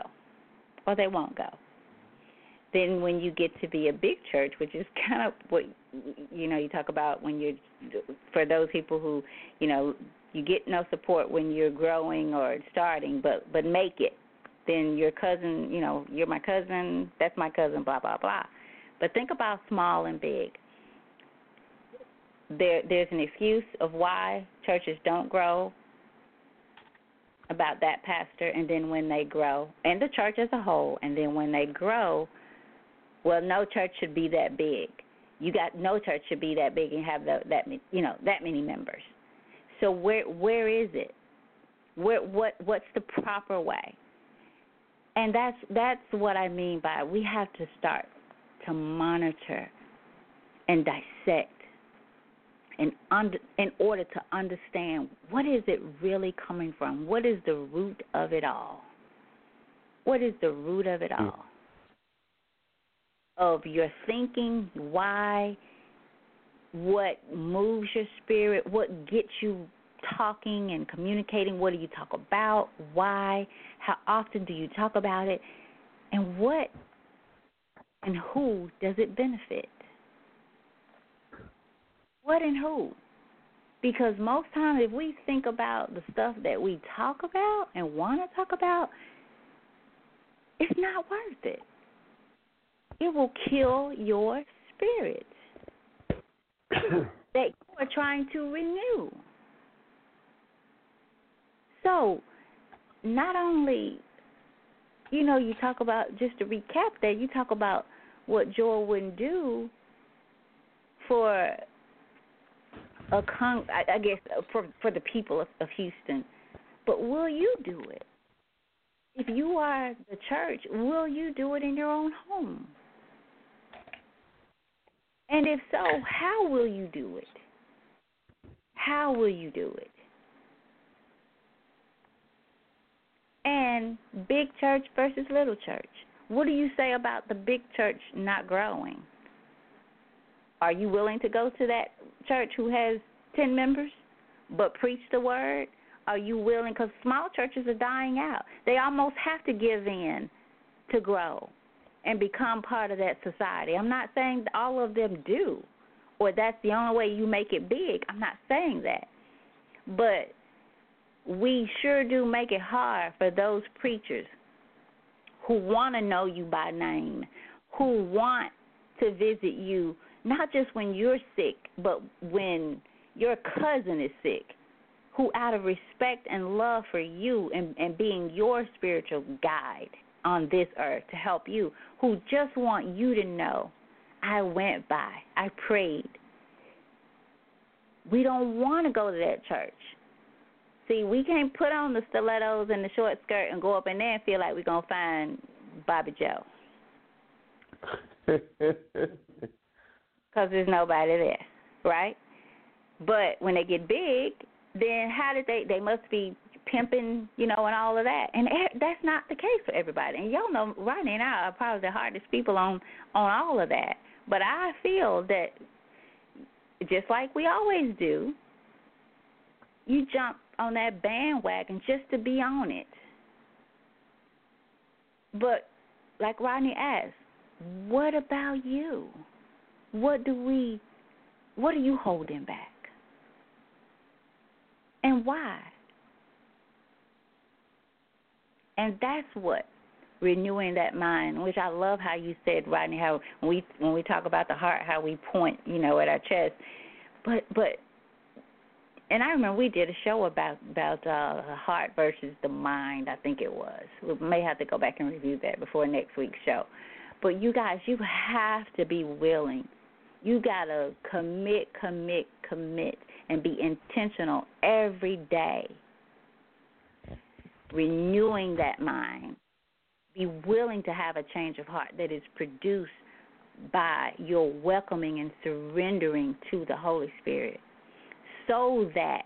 or they won't go. Then when you get to be a big church, which is kind of what you know you talk about when you're for those people who you know you get no support when you're growing or starting, but but make it then your cousin, you know, you're my cousin, that's my cousin, blah blah blah. But think about small and big. There there's an excuse of why churches don't grow about that pastor and then when they grow and the church as a whole and then when they grow well no church should be that big. You got no church should be that big and have the, that you know that many members. So where where is it? Where what what's the proper way? And that's that's what I mean by we have to start to monitor and dissect and under, in order to understand what is it really coming from? What is the root of it all? What is the root of it mm. all? Of your thinking, why, what moves your spirit, what gets you talking and communicating, what do you talk about, why, how often do you talk about it, and what and who does it benefit? What and who? Because most times, if we think about the stuff that we talk about and want to talk about, it's not worth it. It will kill your spirit that you are trying to renew. So, not only, you know, you talk about, just to recap that, you talk about what Joel wouldn't do for a con I, I guess uh, for for the people of, of Houston. But will you do it? If you are the church, will you do it in your own home? And if so, how will you do it? How will you do it? And big church versus little church. What do you say about the big church not growing? Are you willing to go to that church who has 10 members but preach the word? Are you willing? Because small churches are dying out. They almost have to give in to grow and become part of that society. I'm not saying all of them do, or that's the only way you make it big. I'm not saying that. But we sure do make it hard for those preachers who want to know you by name, who want to visit you not just when you're sick, but when your cousin is sick, who out of respect and love for you and, and being your spiritual guide on this earth to help you, who just want you to know, I went by, I prayed. We don't want to go to that church. See, we can't put on the stilettos and the short skirt and go up in there and feel like we're going to find Bobby Joe. Because there's nobody there, right? But when they get big, then how did they? They must be pimping, you know, and all of that. And that's not the case for everybody. And y'all know, Rodney and I are probably the hardest people on on all of that. But I feel that just like we always do, you jump on that bandwagon just to be on it. But like Rodney asked, what about you? What do we what are you holding back? And why? And that's what renewing that mind, which I love how you said, Rodney, how we when we talk about the heart, how we point, you know, at our chest. But but and I remember we did a show about about uh, the heart versus the mind. I think it was. We may have to go back and review that before next week's show. But you guys, you have to be willing. You gotta commit, commit, commit, and be intentional every day. Renewing that mind. Be willing to have a change of heart that is produced by your welcoming and surrendering to the Holy Spirit so that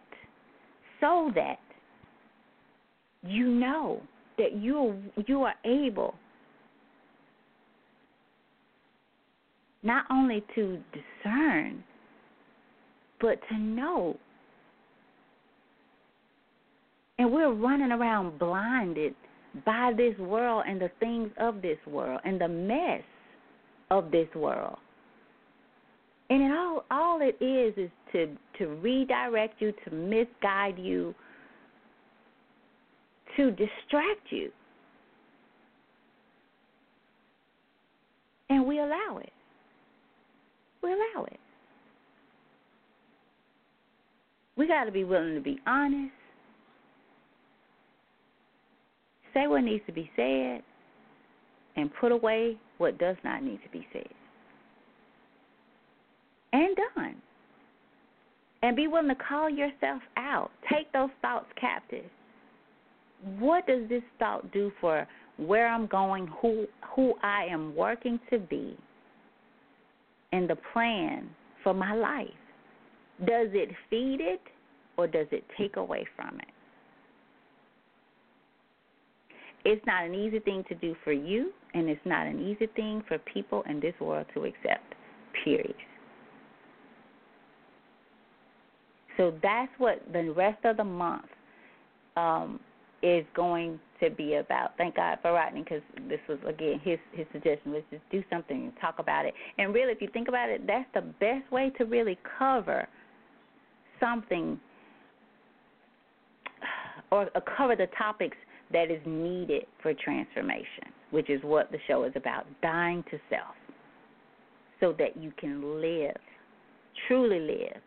so that you know that you you are able not only to discern but to know and we're running around blinded by this world and the things of this world and the mess of this world and it all all it is is to to redirect you, to misguide you, to distract you. And we allow it. We allow it. We got to be willing to be honest, say what needs to be said, and put away what does not need to be said and done. And be willing to call yourself out. Take those thoughts captive. What does this thought do for where I'm going, who who I am working to be, and the plan for my life? Does it feed it or does it take away from it? It's not an easy thing to do for you, and it's not an easy thing for people in this world to accept, period. So that's what the rest of the month um, is going to be about. Thank God for Rodney because this was again his his suggestion was just do something and talk about it. And really, if you think about it, that's the best way to really cover something or cover the topics that is needed for transformation, which is what the show is about: dying to self, so that you can live, truly live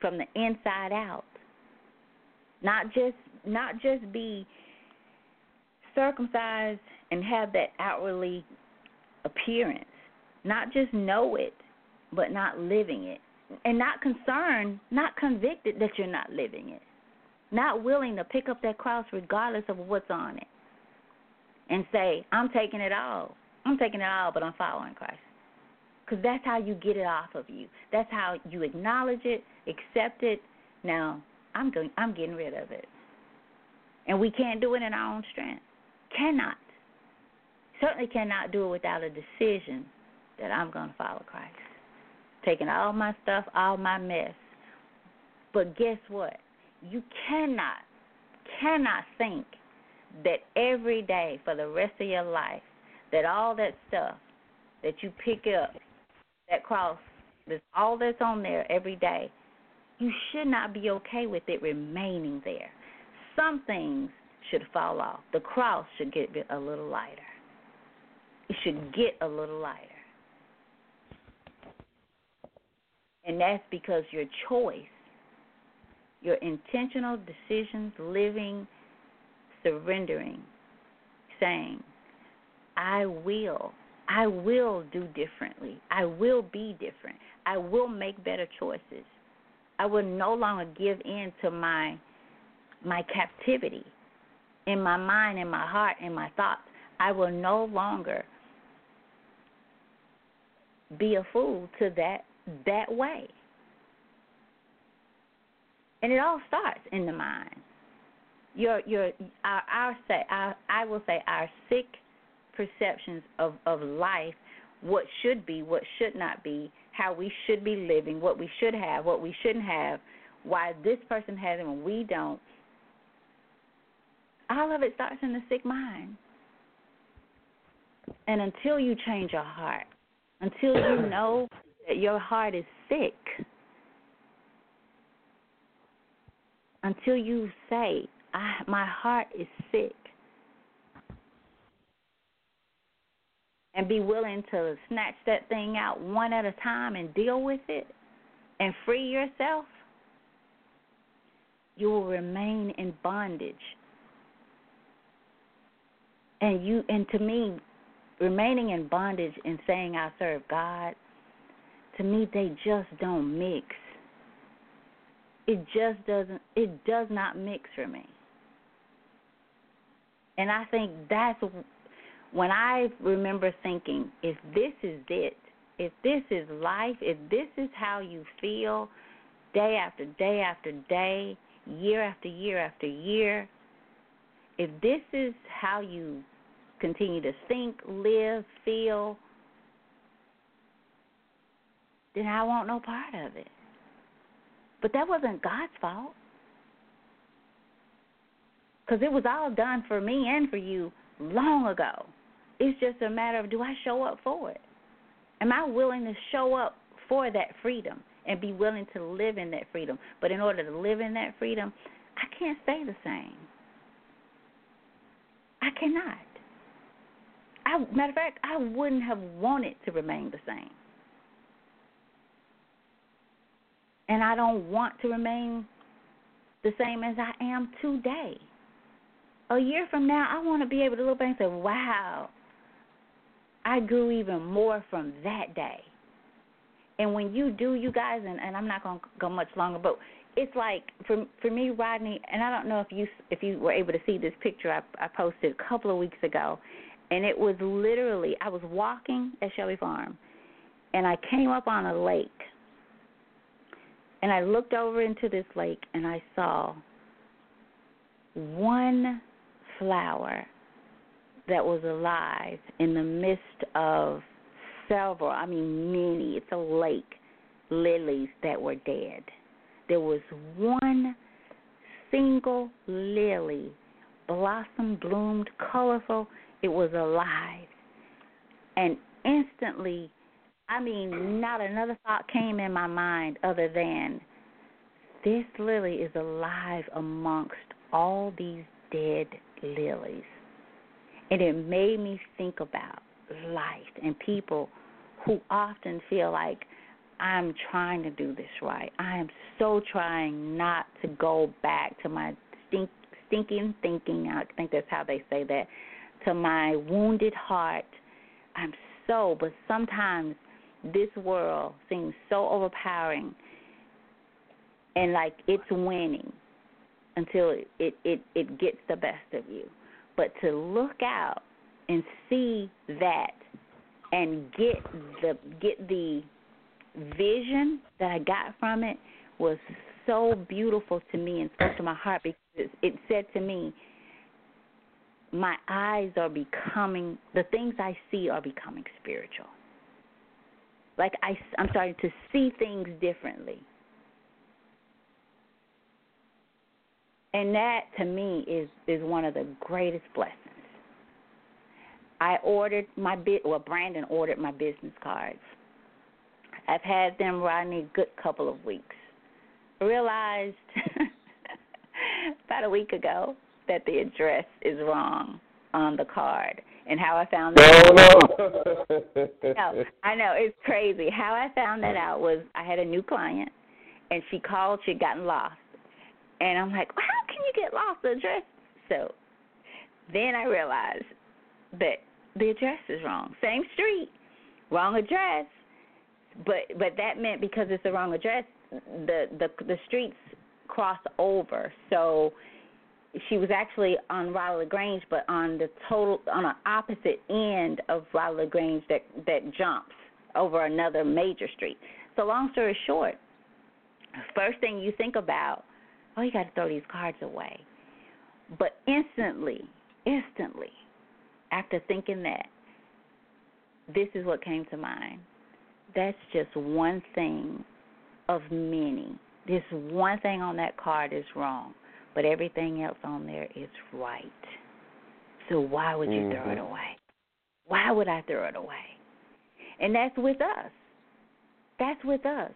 from the inside out. Not just not just be circumcised and have that outwardly appearance. Not just know it, but not living it. And not concerned, not convicted that you're not living it. Not willing to pick up that cross regardless of what's on it. And say, I'm taking it all. I'm taking it all, but I'm following Christ because that's how you get it off of you. That's how you acknowledge it, accept it. Now I'm going. I'm getting rid of it, and we can't do it in our own strength. Cannot. Certainly cannot do it without a decision that I'm going to follow Christ. Taking all my stuff, all my mess. But guess what? you cannot, cannot think that every day for the rest of your life, that all that stuff that you pick up, that cross, that's all that's on there every day, you should not be okay with it remaining there. Some things should fall off. The cross should get a little lighter. It should get a little lighter. And that's because your choice, your intentional decisions, living, surrendering, saying, I will, I will do differently. I will be different. I will make better choices. I will no longer give in to my my captivity in my mind, in my heart, in my thoughts. I will no longer be a fool to that that way. And it all starts in the mind. Your your our, our say our, I will say our sick perceptions of of life, what should be, what should not be, how we should be living, what we should have, what we shouldn't have, why this person has it and we don't. All of it starts in the sick mind. And until you change your heart, until you know that your heart is sick, until you say, I, my heart is sick, and be willing to snatch that thing out one at a time and deal with it and free yourself, you will remain in bondage. And you and to me, remaining in bondage and saying I serve God, to me they just don't mix. It just doesn't it does not mix for me. And I think that's when I remember thinking, if this is it, if this is life, if this is how you feel day after day after day, year after year after year, if this is how you continue to think, live, feel, then I want no part of it. But that wasn't God's fault. Because it was all done for me and for you long ago. It's just a matter of do I show up for it? Am I willing to show up for that freedom and be willing to live in that freedom? But in order to live in that freedom, I can't stay the same. I cannot. I matter of fact, I wouldn't have wanted to remain the same. And I don't want to remain the same as I am today. A year from now, I want to be able to look back and say, wow, I grew even more from that day. And when you do, you guys, and, and I'm not going to go much longer, but it's like for for me, Rodney, and I don't know if you if you were able to see this picture I, I posted a couple of weeks ago, and it was literally I was walking at Shelby Farm, and I came up on a lake, and I looked over into this lake, and I saw one flower that was alive in the midst of several, I mean, many, it's a lake, lilies that were dead. There was one single lily, blossom bloomed, colorful, it was alive. And instantly, I mean, not another thought came in my mind other than this lily is alive amongst all these dead lilies. And it made me think about life and people who often feel like I'm trying to do this right. I am so trying not to go back to my stink, stinking thinking. I think that's how they say that. To my wounded heart. I'm so, but sometimes this world seems so overpowering and like it's winning until it, it, it, it gets the best of you but to look out and see that and get the get the vision that I got from it was so beautiful to me and spoke to my heart because it said to me, my eyes are becoming the things I see are becoming spiritual. Like I, I'm starting to see things differently. And that to me is is one of the greatest blessings. I ordered my bit well Brandon ordered my business cards. I've had them riding a good couple of weeks. I Realized about a week ago that the address is wrong on the card. And how I found that Oh out no. no, I know it's crazy. How I found that out was I had a new client, and she called. She'd gotten lost, and I'm like, well, how can you get lost? The address. So then I realized that the address is wrong. Same street, wrong address. But but that meant because it's the wrong address, the the the streets cross over. So she was actually on Raleigh LaGrange, but on the total on an opposite end of Raleigh LaGrange that that jumps over another major street. So long story short, first thing you think about, oh, you got to throw these cards away. But instantly, instantly, after thinking that, this is what came to mind. That's just one thing of many. This one thing on that card is wrong but everything else on there is right. So why would you throw it Mhm. away? Why would I throw it away? And that's with us. That's with us.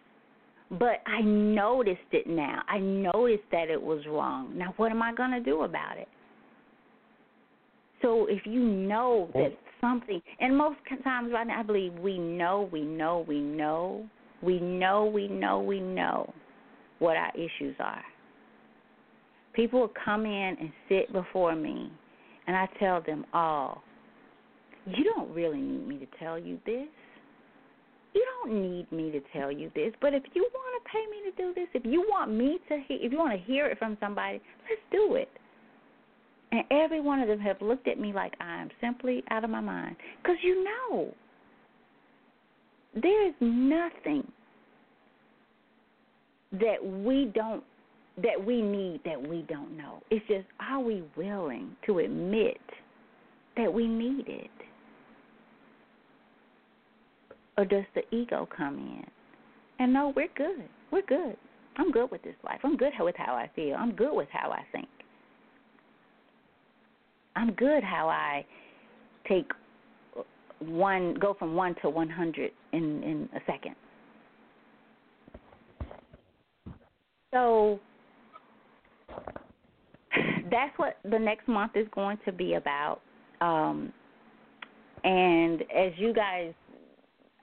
But I noticed it now. I noticed that it was wrong. Now, what am I going to do about it? So, if you know that something, and most times right now, I believe we know, we know, we know, we know, we know, we know what our issues are. People will come in and sit before me, and I tell them all, You don't really need me to tell you this. You don't need me to tell you this, but if you want to pay me to do this, if you want me to if you want to hear it from somebody, let's do it. And every one of them have looked at me like I am simply out of my mind. Because you know, there is nothing that we don't that we need that we don't know. It's just are we willing to admit that we need it? Or does the ego come in? And no, we're good. We're good. I'm good with this life. I'm good with how I feel. I'm good with how I think. I'm good how I take one go from one to one hundred in in a second. So that's what the next month is going to be about. Um, and as you guys,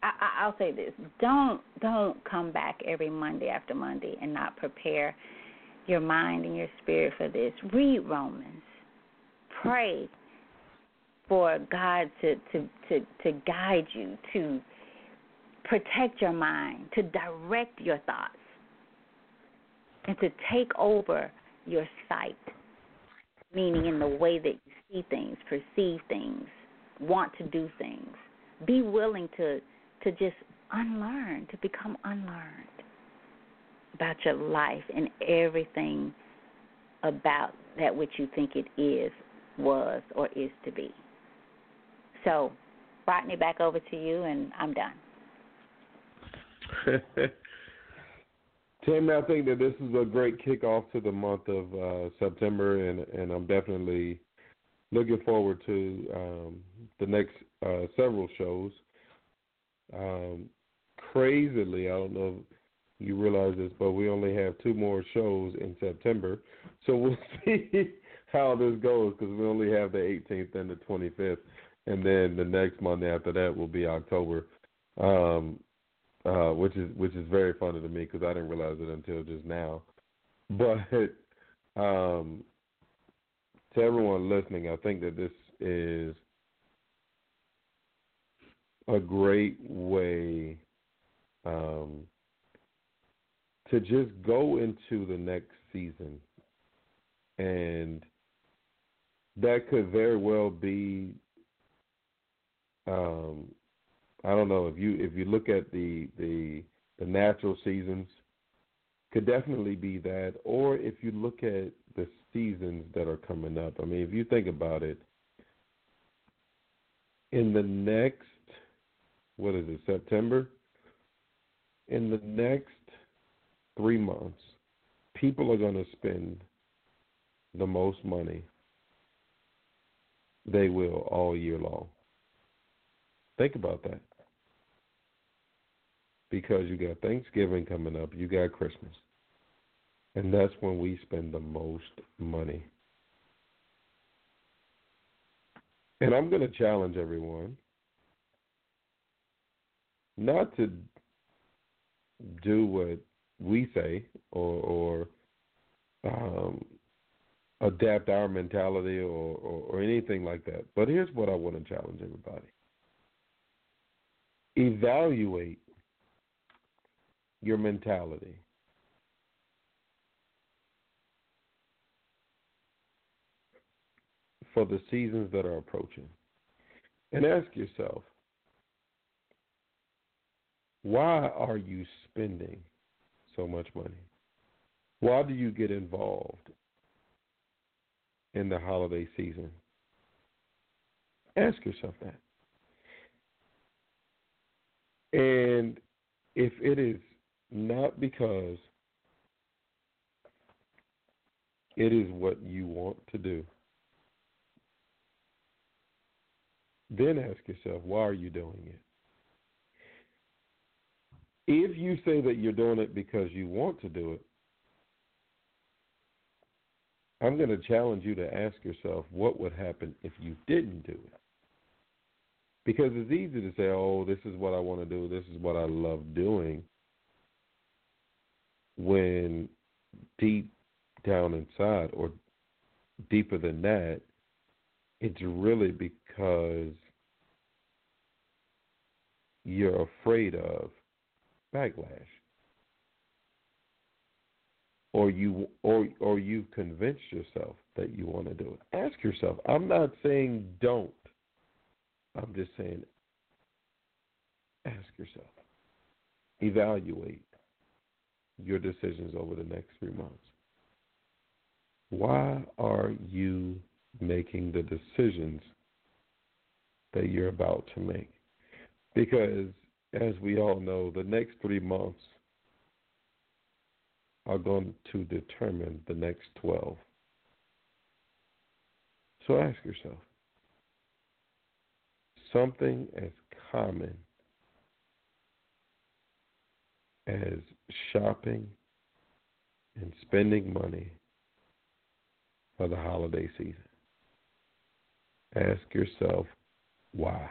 I, I, I'll say this: don't don't come back every Monday after Monday and not prepare your mind and your spirit for this. Read Romans. Pray for God to to to, to guide you, to protect your mind, to direct your thoughts, and to take over your sight, meaning in the way that you see things, perceive things, want to do things. Be willing to to just unlearn, to become unlearned about your life and everything about that which you think it is, was, or is to be. So, Rodney, back over to you, and I'm done. Tammy, I think that this is a great kickoff to the month of uh, September, and and I'm definitely looking forward to um, the next uh, several shows. Um, crazily, I don't know if you realize this, but we only have two more shows in September, so we'll see how this goes because we only have the 18th and the 25th, and then the next Monday after that will be October. Um, uh, which is which is very funny to me because I didn't realize it until just now. But um, to everyone listening, I think that this is a great way um, to just go into the next season, and that could very well be. Um, I don't know if you if you look at the the the natural seasons, could definitely be that, or if you look at the seasons that are coming up. I mean, if you think about it, in the next what is it September? In the next three months, people are going to spend the most money they will all year long. Think about that. Because you got Thanksgiving coming up, you got Christmas. And that's when we spend the most money. And I'm going to challenge everyone not to do what we say or, or um, adapt our mentality or, or, or anything like that. But here's what I want to challenge everybody evaluate your mentality. For the seasons that are approaching. And ask yourself, why are you spending so much money? Why do you get involved in the holiday season? Ask yourself that. And if it is not because it is what you want to do, then ask yourself, why are you doing it? If you say that you're doing it because you want to do it, I'm going to challenge you to ask yourself what would happen if you didn't do it. Because it's easy to say, oh, this is what I want to do, this is what I love doing, when deep down inside, or deeper than that, it's really because you're afraid of backlash. Or you or or you've convinced yourself that you want to do it. Ask yourself i'm not saying don't. I'm just saying ask yourself. Evaluate your decisions over the next 3 months. Why are you making the decisions that you're about to make? Because as we all know, the next three months are going to determine the next 12. So ask yourself something as common as shopping and spending money for the holiday season. Ask yourself why.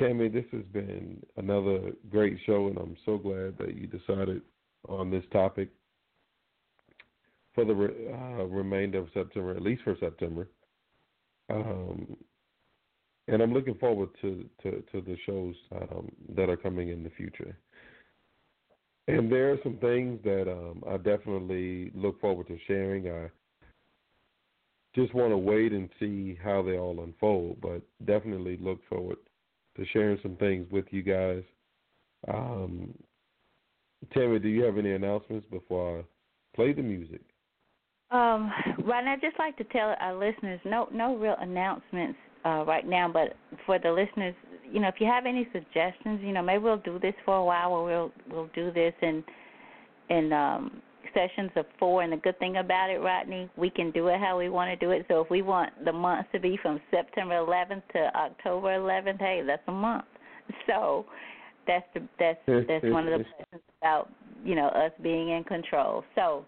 Tammy, this has been another great show, and I'm so glad that you decided on this topic for the uh, remainder of September, at least for September. Um, and I'm looking forward to, to, to the shows um, that are coming in the future. And there are some things that um, I definitely look forward to sharing. I just want to wait and see how they all unfold, but definitely look forward to sharing some things with you guys. Um, Tammy, do you have any announcements before I play the music? Um, right now, I'd just like to tell our listeners no no real announcements uh, right now, but for the listeners, you know, if you have any suggestions, you know, maybe we'll do this for a while, or we'll we'll do this and and um, sessions of four. And the good thing about it, Rodney, we can do it how we want to do it. So if we want the months to be from September 11th to October 11th, hey, that's a month. So that's the that's that's one of the blessings about you know us being in control. So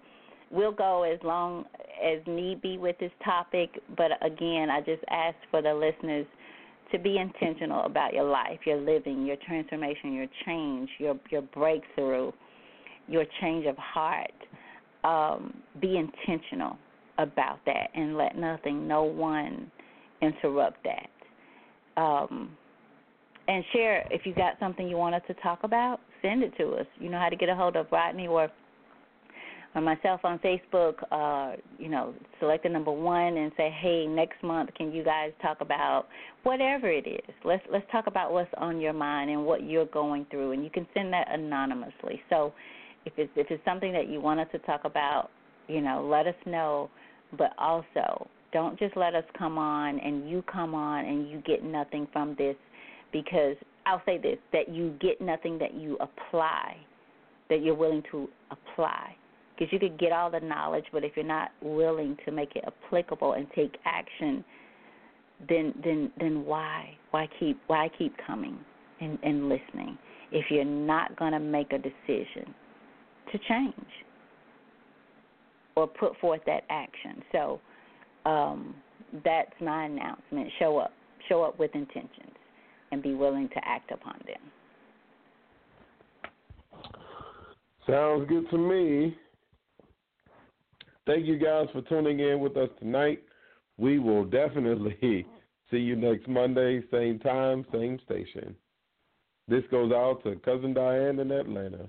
we'll go as long as need be with this topic. But again, I just ask for the listeners to be intentional about your life, your living, your transformation, your change, your your breakthrough your change of heart. Um, be intentional about that and let nothing, no one interrupt that. Um, and share if you got something you want us to talk about, send it to us. You know how to get a hold of Rodney or or myself on Facebook, uh, you know, select the number one and say, Hey, next month can you guys talk about whatever it is. Let's let's talk about what's on your mind and what you're going through and you can send that anonymously. So if it's if it's something that you want us to talk about, you know, let us know. But also, don't just let us come on and you come on and you get nothing from this, because I'll say this: that you get nothing that you apply, that you're willing to apply. Because you could get all the knowledge, but if you're not willing to make it applicable and take action, then then then why why keep why keep coming and, and listening if you're not going to make a decision to change or put forth that action. So um, that's my announcement. Show up. Show up with intentions and be willing to act upon them. Sounds good to me. Thank you guys for tuning in with us tonight. We will definitely see you next Monday, same time, same station. This goes out to Cousin Diane in Atlanta.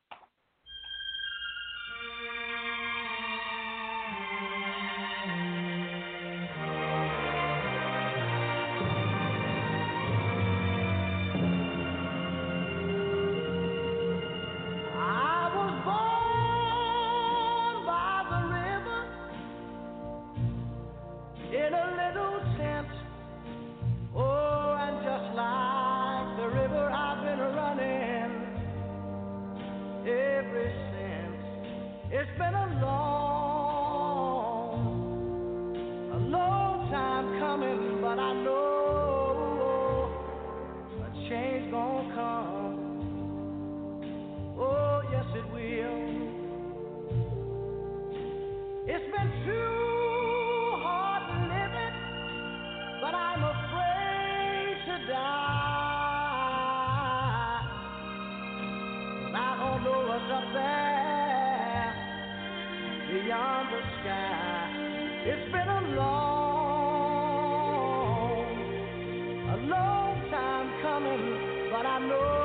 sky. It's been a long, a long time coming, but I know.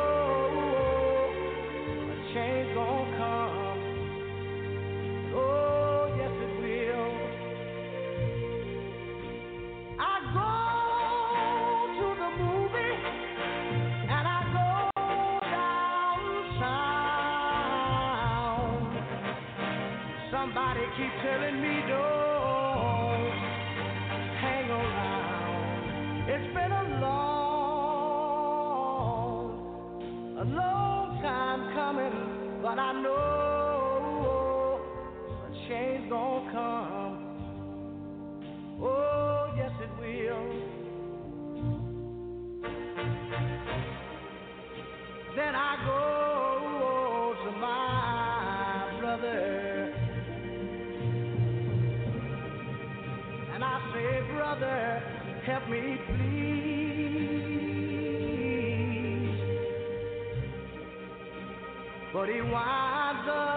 but he winds up.